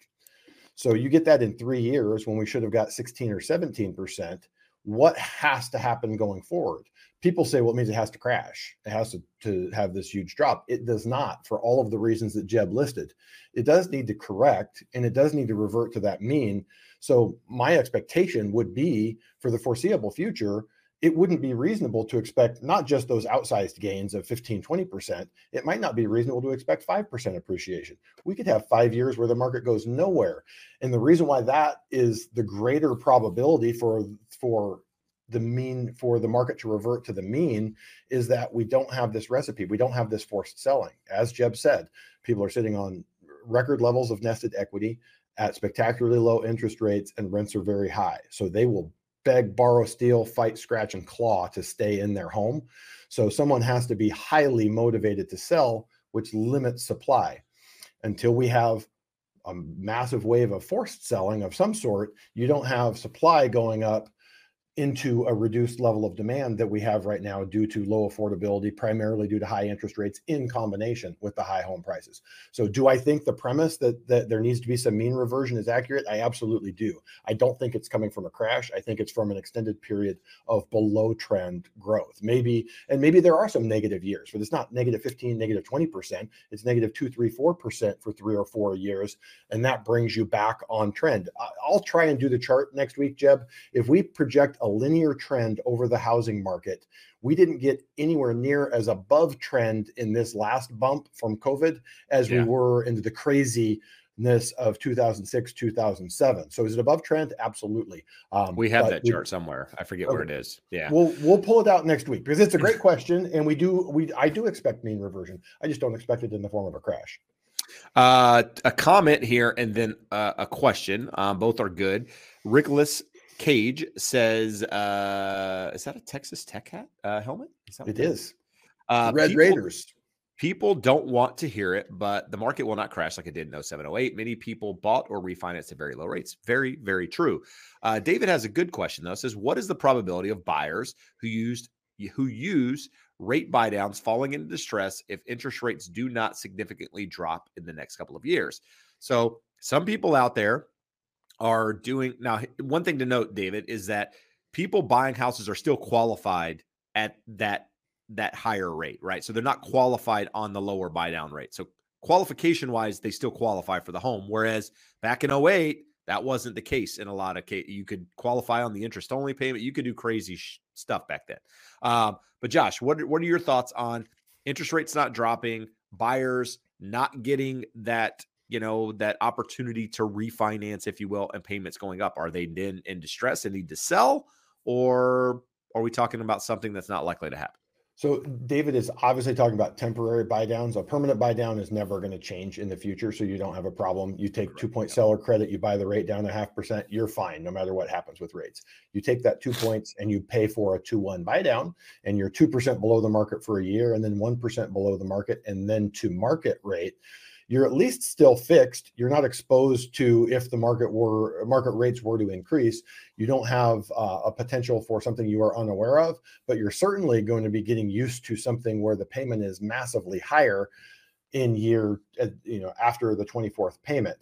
So you get that in three years when we should have got 16 or 17%. What has to happen going forward? People say, well, it means it has to crash. It has to, to have this huge drop. It does not for all of the reasons that Jeb listed. It does need to correct and it does need to revert to that mean. So my expectation would be for the foreseeable future, it wouldn't be reasonable to expect not just those outsized gains of 15, 20%. It might not be reasonable to expect 5% appreciation. We could have five years where the market goes nowhere. And the reason why that is the greater probability for, for the mean for the market to revert to the mean is that we don't have this recipe. We don't have this forced selling. As Jeb said, people are sitting on record levels of nested equity at spectacularly low interest rates, and rents are very high. So they will beg, borrow, steal, fight, scratch, and claw to stay in their home. So someone has to be highly motivated to sell, which limits supply. Until we have a massive wave of forced selling of some sort, you don't have supply going up into a reduced level of demand that we have right now due to low affordability, primarily due to high interest rates in combination with the high home prices. So, do I think the premise that, that there needs to be some mean reversion is accurate? I absolutely do. I don't think it's coming from a crash. I think it's from an extended period of below trend growth. Maybe, and maybe there are some negative years, but it's not negative 15, negative 20%. It's negative two, three, four percent for three or four years. And that brings you back on trend. I'll try and do the chart next week, Jeb. If we project a linear trend over the housing market. We didn't get anywhere near as above trend in this last bump from COVID as yeah. we were into the crazy of 2006 2007 so is it above trend? Absolutely. Um, we have that we, chart somewhere. I forget okay. where it is. Yeah. We'll we'll pull it out next week because it's a great question and we do we i do expect mean reversion. I just don't expect it in the form of a crash. Uh, a comment here and then uh, a question. Um, both are good. Rickless Cage says, uh, "Is that a Texas Tech hat uh, helmet?" Is that it is. Uh, Red people, Raiders. People don't want to hear it, but the market will not crash like it did in 0708. Many people bought or refinanced at very low rates. Very, very true. Uh, David has a good question though. Says, "What is the probability of buyers who used who use rate buydowns falling into distress if interest rates do not significantly drop in the next couple of years?" So some people out there are doing now. One thing to note, David, is that people buying houses are still qualified at that that higher rate, right? So they're not qualified on the lower buy down rate. So qualification wise, they still qualify for the home. Whereas back in 08, that wasn't the case in a lot of cases. You could qualify on the interest only payment. You could do crazy sh- stuff back then. Um, but Josh, what what are your thoughts on interest rates not dropping, buyers not getting that you know, that opportunity to refinance, if you will, and payments going up? Are they then in distress and need to sell, or are we talking about something that's not likely to happen? So David is obviously talking about temporary buy downs. A permanent buy down is never going to change in the future, so you don't have a problem. You take two point seller credit, you buy the rate down a half percent, you're fine no matter what happens with rates. You take that two points and you pay for a two one buy down, and you're two percent below the market for a year, and then one percent below the market, and then to market rate you're at least still fixed. You're not exposed to if the market were market rates were to increase. You don't have uh, a potential for something you are unaware of, but you're certainly going to be getting used to something where the payment is massively higher in year, uh, you know, after the 24th payment.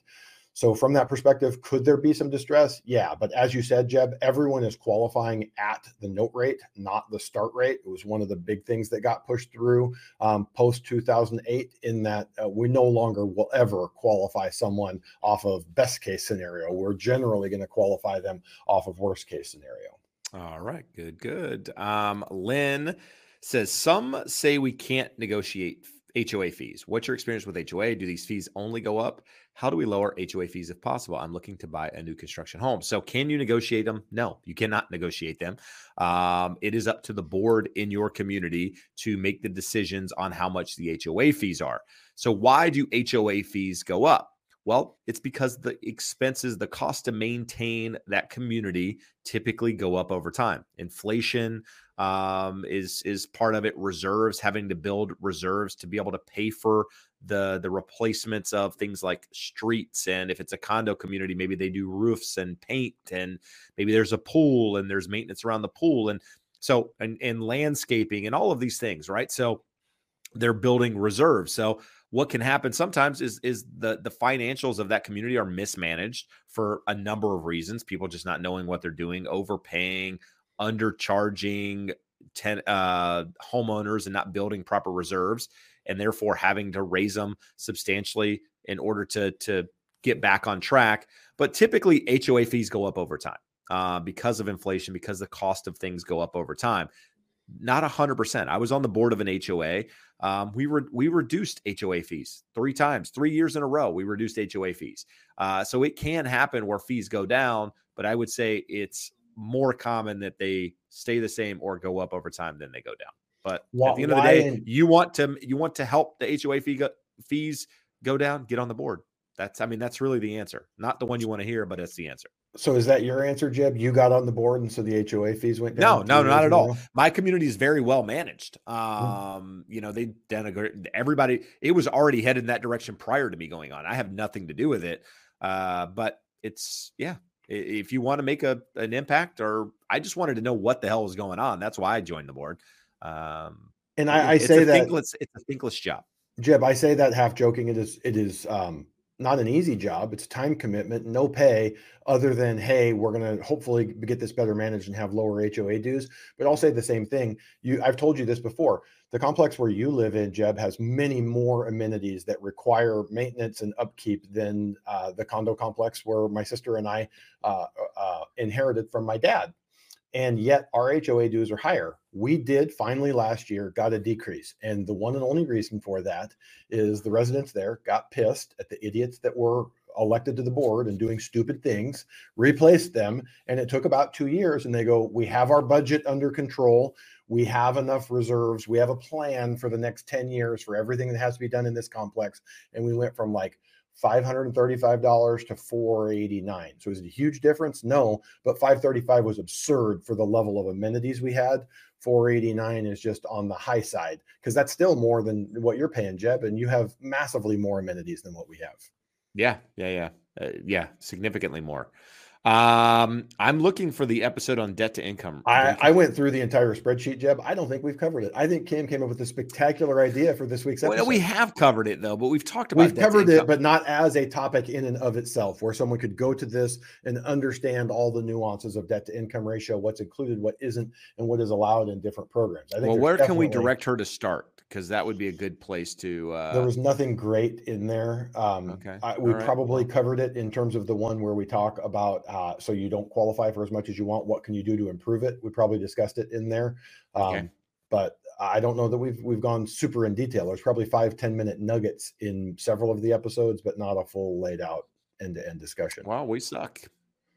So from that perspective, could there be some distress? Yeah, but as you said, Jeb, everyone is qualifying at the note rate, not the start rate. It was one of the big things that got pushed through um, post 2008. In that uh, we no longer will ever qualify someone off of best case scenario. We're generally going to qualify them off of worst case scenario. All right, good, good. Um, Lynn says some say we can't negotiate HOA fees. What's your experience with HOA? Do these fees only go up? How do we lower HOA fees if possible? I'm looking to buy a new construction home. So, can you negotiate them? No, you cannot negotiate them. Um, it is up to the board in your community to make the decisions on how much the HOA fees are. So, why do HOA fees go up? Well, it's because the expenses, the cost to maintain that community typically go up over time. Inflation um, is is part of it. Reserves, having to build reserves to be able to pay for the the replacements of things like streets, and if it's a condo community, maybe they do roofs and paint, and maybe there's a pool and there's maintenance around the pool, and so and, and landscaping and all of these things, right? So they're building reserves. So what can happen sometimes is is the the financials of that community are mismanaged for a number of reasons people just not knowing what they're doing overpaying undercharging ten, uh, homeowners and not building proper reserves and therefore having to raise them substantially in order to to get back on track. But typically hoa fees go up over time uh, because of inflation because the cost of things go up over time not 100% i was on the board of an hoa um, we were we reduced HOA fees three times, three years in a row. We reduced HOA fees, uh, so it can happen where fees go down. But I would say it's more common that they stay the same or go up over time than they go down. But why, at the end of the day, in- you want to you want to help the HOA fee go, fees go down. Get on the board. That's I mean that's really the answer, not the one you want to hear, but it's the answer. So is that your answer, Jeb? You got on the board, and so the HOA fees went down. No, no, not at all. My community is very well managed. Hmm. Um, you know, they done a great. Everybody, it was already headed in that direction prior to me going on. I have nothing to do with it. Uh, but it's yeah. If you want to make a an impact, or I just wanted to know what the hell was going on. That's why I joined the board. Um, and I, I say that thinkless, it's a thinkless job. Jeb, I say that half joking. It is. It is. Um, not an easy job. It's a time commitment, no pay other than, hey, we're going to hopefully get this better managed and have lower HOA dues. But I'll say the same thing. You, I've told you this before. The complex where you live in, Jeb, has many more amenities that require maintenance and upkeep than uh, the condo complex where my sister and I uh, uh, inherited from my dad. And yet our HOA dues are higher. We did finally last year got a decrease. And the one and only reason for that is the residents there got pissed at the idiots that were elected to the board and doing stupid things, replaced them. And it took about two years. And they go, We have our budget under control. We have enough reserves. We have a plan for the next 10 years for everything that has to be done in this complex. And we went from like $535 to 489 so is it a huge difference? No but 535 was absurd for the level of amenities we had. 489 is just on the high side because that's still more than what you're paying jeb and you have massively more amenities than what we have. Yeah yeah yeah. Uh, yeah significantly more um, I'm looking for the episode on debt to income. I, I, went through the entire spreadsheet, Jeb. I don't think we've covered it. I think Kim came up with a spectacular idea for this week's episode. Well, we have covered it though, but we've talked about we've covered it, but not as a topic in and of itself, where someone could go to this and understand all the nuances of debt to income ratio, what's included, what isn't, and what is allowed in different programs. I think well, where can we direct her to start? Because that would be a good place to. Uh... There was nothing great in there. Um, okay, I, we right. probably covered it in terms of the one where we talk about uh, so you don't qualify for as much as you want. What can you do to improve it? We probably discussed it in there, um, okay. but I don't know that we've we've gone super in detail. There's probably five ten minute nuggets in several of the episodes, but not a full laid out end to end discussion. Well, we suck.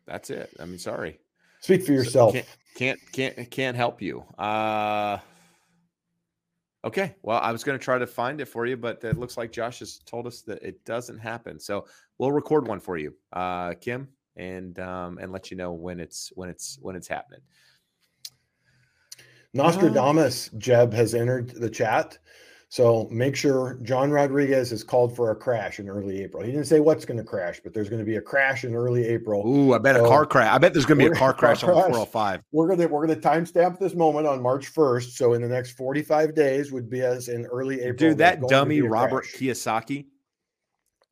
That's it. I mean, sorry. Speak for yourself. So can't, can't can't can't help you. Uh Okay. Well, I was going to try to find it for you, but it looks like Josh has told us that it doesn't happen. So we'll record one for you, uh, Kim, and um, and let you know when it's when it's when it's happening. Nostradamus Jeb has entered the chat. So make sure John Rodriguez has called for a crash in early April. He didn't say what's going to crash, but there's going to be a crash in early April. Ooh, I bet so a car crash. I bet there's going to be a car crash on the 405. We're going to we're going to timestamp this moment on March 1st. So in the next 45 days would be as in early April. Dude, that dummy Robert crash. Kiyosaki,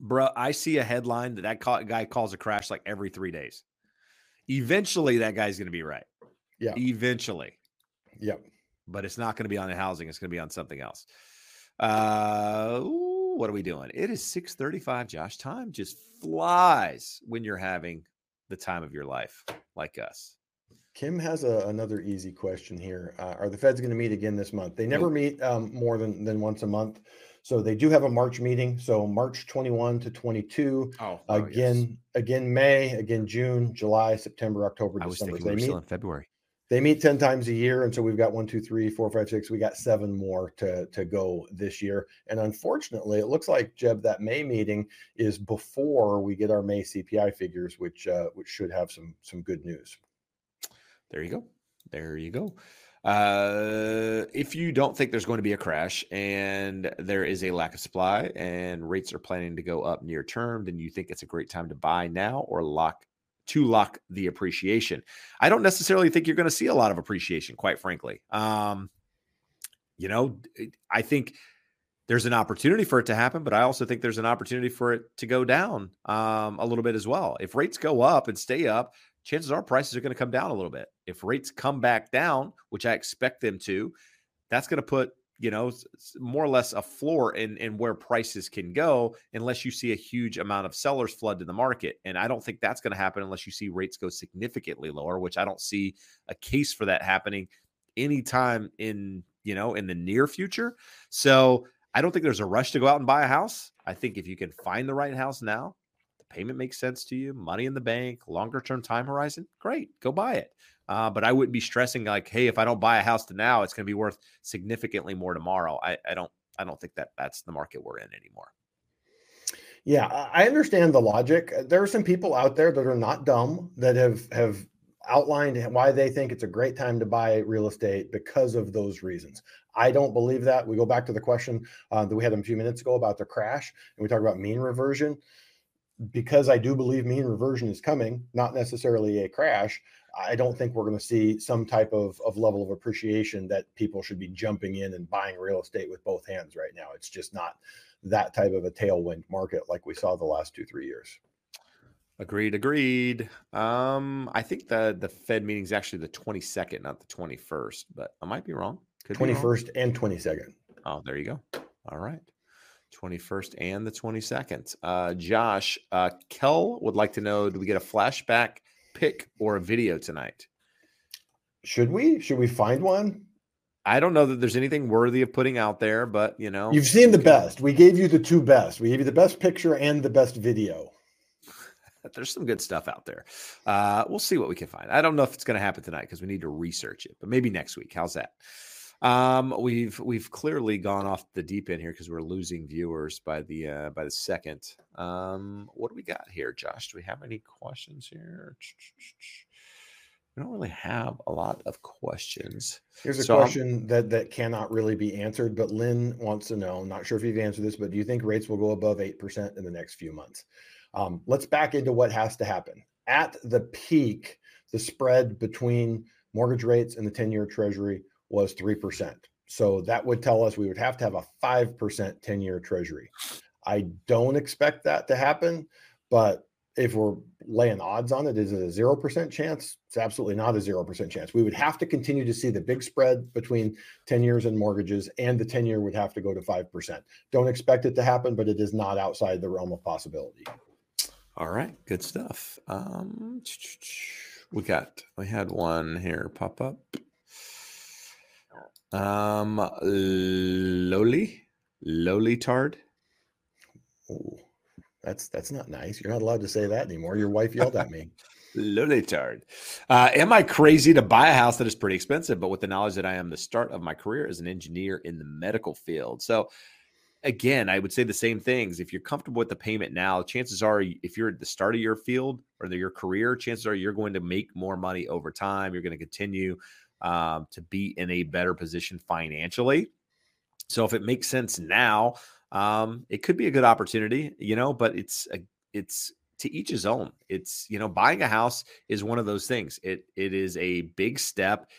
bro. I see a headline that that guy calls a crash like every three days. Eventually, that guy's going to be right. Yeah. Eventually. Yep. But it's not going to be on the housing. It's going to be on something else. Uh, ooh, what are we doing? It is 6:35, Josh. Time just flies when you're having the time of your life like us. Kim has a, another easy question here. Uh, are the Feds going to meet again this month? They never meet um, more than, than once a month. So they do have a March meeting. So March 21 to 22. Oh, oh again, yes. again May, again June, July, September, October, I December. Was thinking they meet in February they meet 10 times a year and so we've got one two three four five six. We got seven more to to go this year. And unfortunately it looks like jeb that may meeting is before we get our may cpi figures which uh, which should have some some good news. There you go. There you go. Uh, if you don't think there's going to be a crash and there is a lack of supply and rates are planning to go up near term, then you think it's a great time to buy now or lock to lock the appreciation. I don't necessarily think you're going to see a lot of appreciation, quite frankly. Um, you know, I think there's an opportunity for it to happen, but I also think there's an opportunity for it to go down um, a little bit as well. If rates go up and stay up, chances are prices are going to come down a little bit. If rates come back down, which I expect them to, that's going to put you know, more or less a floor in in where prices can go unless you see a huge amount of sellers flood to the market. And I don't think that's going to happen unless you see rates go significantly lower, which I don't see a case for that happening anytime in, you know, in the near future. So, I don't think there's a rush to go out and buy a house. I think if you can find the right house now, the payment makes sense to you, money in the bank, longer term time horizon, great, go buy it. Uh, but I wouldn't be stressing like, hey, if I don't buy a house to now, it's going to be worth significantly more tomorrow. I, I don't I don't think that that's the market we're in anymore. Yeah, I understand the logic. Uh, there are some people out there that are not dumb that have have outlined why they think it's a great time to buy real estate because of those reasons. I don't believe that. We go back to the question uh, that we had a few minutes ago about the crash, and we talk about mean reversion. Because I do believe mean reversion is coming, not necessarily a crash. I don't think we're going to see some type of, of level of appreciation that people should be jumping in and buying real estate with both hands right now. It's just not that type of a tailwind market like we saw the last two, three years. Agreed, agreed. Um, I think the the Fed meeting is actually the 22nd, not the 21st, but I might be wrong. Could 21st and 22nd. Oh, there you go. All right. 21st and the 22nd. Uh, Josh, uh, Kel would like to know do we get a flashback pick or a video tonight? Should we? Should we find one? I don't know that there's anything worthy of putting out there, but you know, you've seen the best. We gave you the two best. We gave you the best picture and the best video. There's some good stuff out there. Uh, we'll see what we can find. I don't know if it's going to happen tonight because we need to research it, but maybe next week. How's that? Um, we've we've clearly gone off the deep end here because we're losing viewers by the uh, by the second. Um, what do we got here, Josh? Do we have any questions here? We don't really have a lot of questions. Here's a so question I'm, that that cannot really be answered, but Lynn wants to know. Not sure if you've answered this, but do you think rates will go above eight percent in the next few months? Um, let's back into what has to happen. At the peak, the spread between mortgage rates and the 10 year treasury was 3%. So that would tell us we would have to have a 5% 10 year treasury. I don't expect that to happen, but if we're laying odds on it, is it a 0% chance? It's absolutely not a 0% chance. We would have to continue to see the big spread between 10 years and mortgages, and the 10 year would have to go to 5%. Don't expect it to happen, but it is not outside the realm of possibility. All right, good stuff. Um, we got we had one here pop up. Um, lowly, lowly tard. Oh, that's that's not nice. You're not allowed to say that anymore. Your wife yelled at me. lowly tard. Uh, am I crazy to buy a house that is pretty expensive, but with the knowledge that I am the start of my career as an engineer in the medical field? So again, I would say the same things. If you're comfortable with the payment now, chances are, if you're at the start of your field or your career, chances are you're going to make more money over time. You're going to continue um, to be in a better position financially. So if it makes sense now, um, it could be a good opportunity, you know. But it's a, it's to each his own. It's you know, buying a house is one of those things. It it is a big step,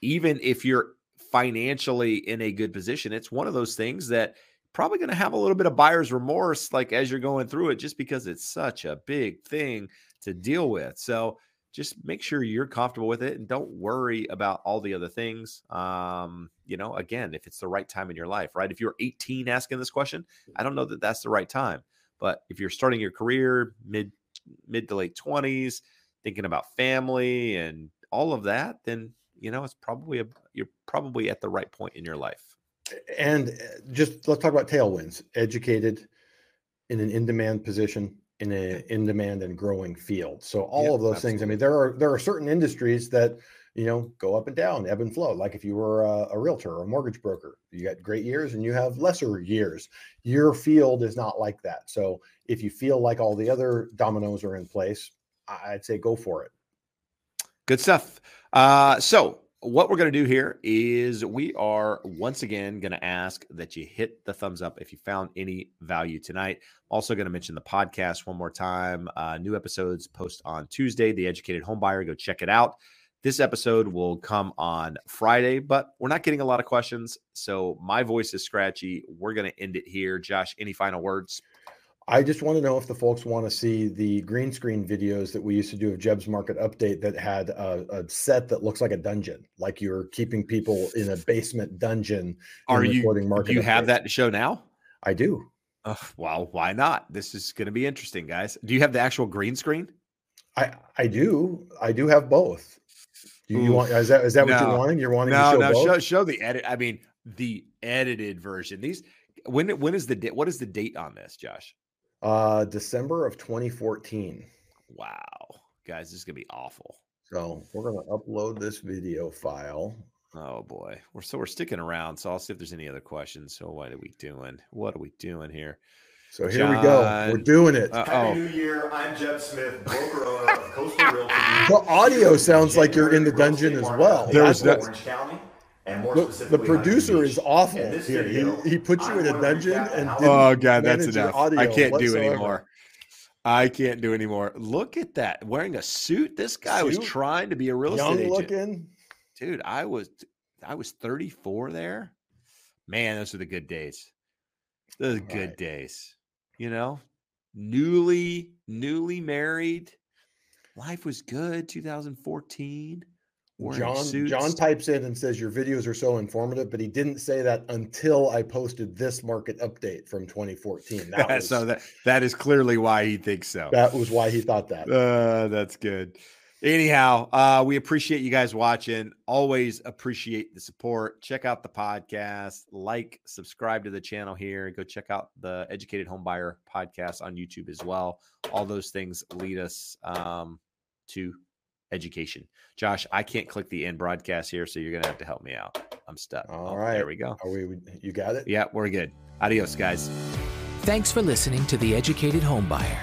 even if you're financially in a good position. It's one of those things that probably going to have a little bit of buyer's remorse like as you're going through it just because it's such a big thing to deal with so just make sure you're comfortable with it and don't worry about all the other things um you know again if it's the right time in your life right? If you're 18 asking this question i don't know that that's the right time but if you're starting your career mid mid to late 20s thinking about family and all of that then you know it's probably a you're probably at the right point in your life. And uh, just let's talk about tailwinds. Educated in an in-demand position in a in-demand and growing field. So all yep, of those absolutely. things. I mean, there are there are certain industries that you know go up and down, ebb and flow. Like if you were a, a realtor or a mortgage broker, you got great years and you have lesser years. Your field is not like that. So if you feel like all the other dominoes are in place, I'd say go for it. Good stuff. Uh, so what we're going to do here is we are once again going to ask that you hit the thumbs up if you found any value tonight. Also, going to mention the podcast one more time. Uh, new episodes post on Tuesday. The Educated Homebuyer, go check it out. This episode will come on Friday, but we're not getting a lot of questions. So my voice is scratchy. We're going to end it here. Josh, any final words? I just want to know if the folks want to see the green screen videos that we used to do of Jeb's Market Update that had a, a set that looks like a dungeon, like you're keeping people in a basement dungeon. Are you? Market do you have that to show now? I do. Uh, well, why not? This is going to be interesting, guys. Do you have the actual green screen? I I do. I do have both. Do you, you want? Is that is that no. what you're wanting? You're wanting no, to show no. Both? Show show the edit. I mean, the edited version. These when when is the date? What is the date on this, Josh? Uh, December of 2014. Wow, guys, this is gonna be awful. So we're gonna upload this video file. Oh boy, we're so we're sticking around. So I'll see if there's any other questions. So what are we doing? What are we doing here? So here John, we go. We're doing it. Uh, Happy New Year. I'm Jeb Smith, broker of Coastal Realty. The audio sounds like you're in the dungeon as well. There's Orange County. And more the, the producer is awful here. Video, he, he puts you in a dungeon and oh god, that's enough. I can't whatsoever. do anymore. I can't do anymore. Look at that, wearing a suit. This guy suit? was trying to be a real Young estate agent. looking. Dude, I was I was 34 there. Man, those are the good days. Those are good days. You know, newly newly married. Life was good. 2014. John suits. John types in and says your videos are so informative, but he didn't say that until I posted this market update from 2014. That was, so that that is clearly why he thinks so. That was why he thought that. Uh, that's good. Anyhow, uh, we appreciate you guys watching. Always appreciate the support. Check out the podcast, like, subscribe to the channel here. Go check out the Educated Homebuyer podcast on YouTube as well. All those things lead us um, to education. Josh, I can't click the end broadcast here, so you're gonna have to help me out. I'm stuck. All Oh, right. there we go. Are we? You got it. Yeah, we're good. Adios, guys. Thanks for listening to The Educated Homebuyer.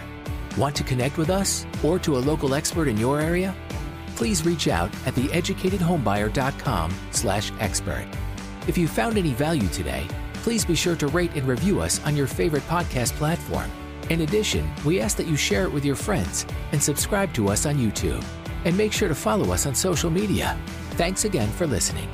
Want to connect with us or to a local expert in your area? Please reach out at theeducatedhomebuyer.com slash expert. If you found any value today, please be sure to rate and review us on your favorite podcast platform. In addition, we ask that you share it with your friends and subscribe to us on YouTube. And make sure to follow us on social media. Thanks again for listening.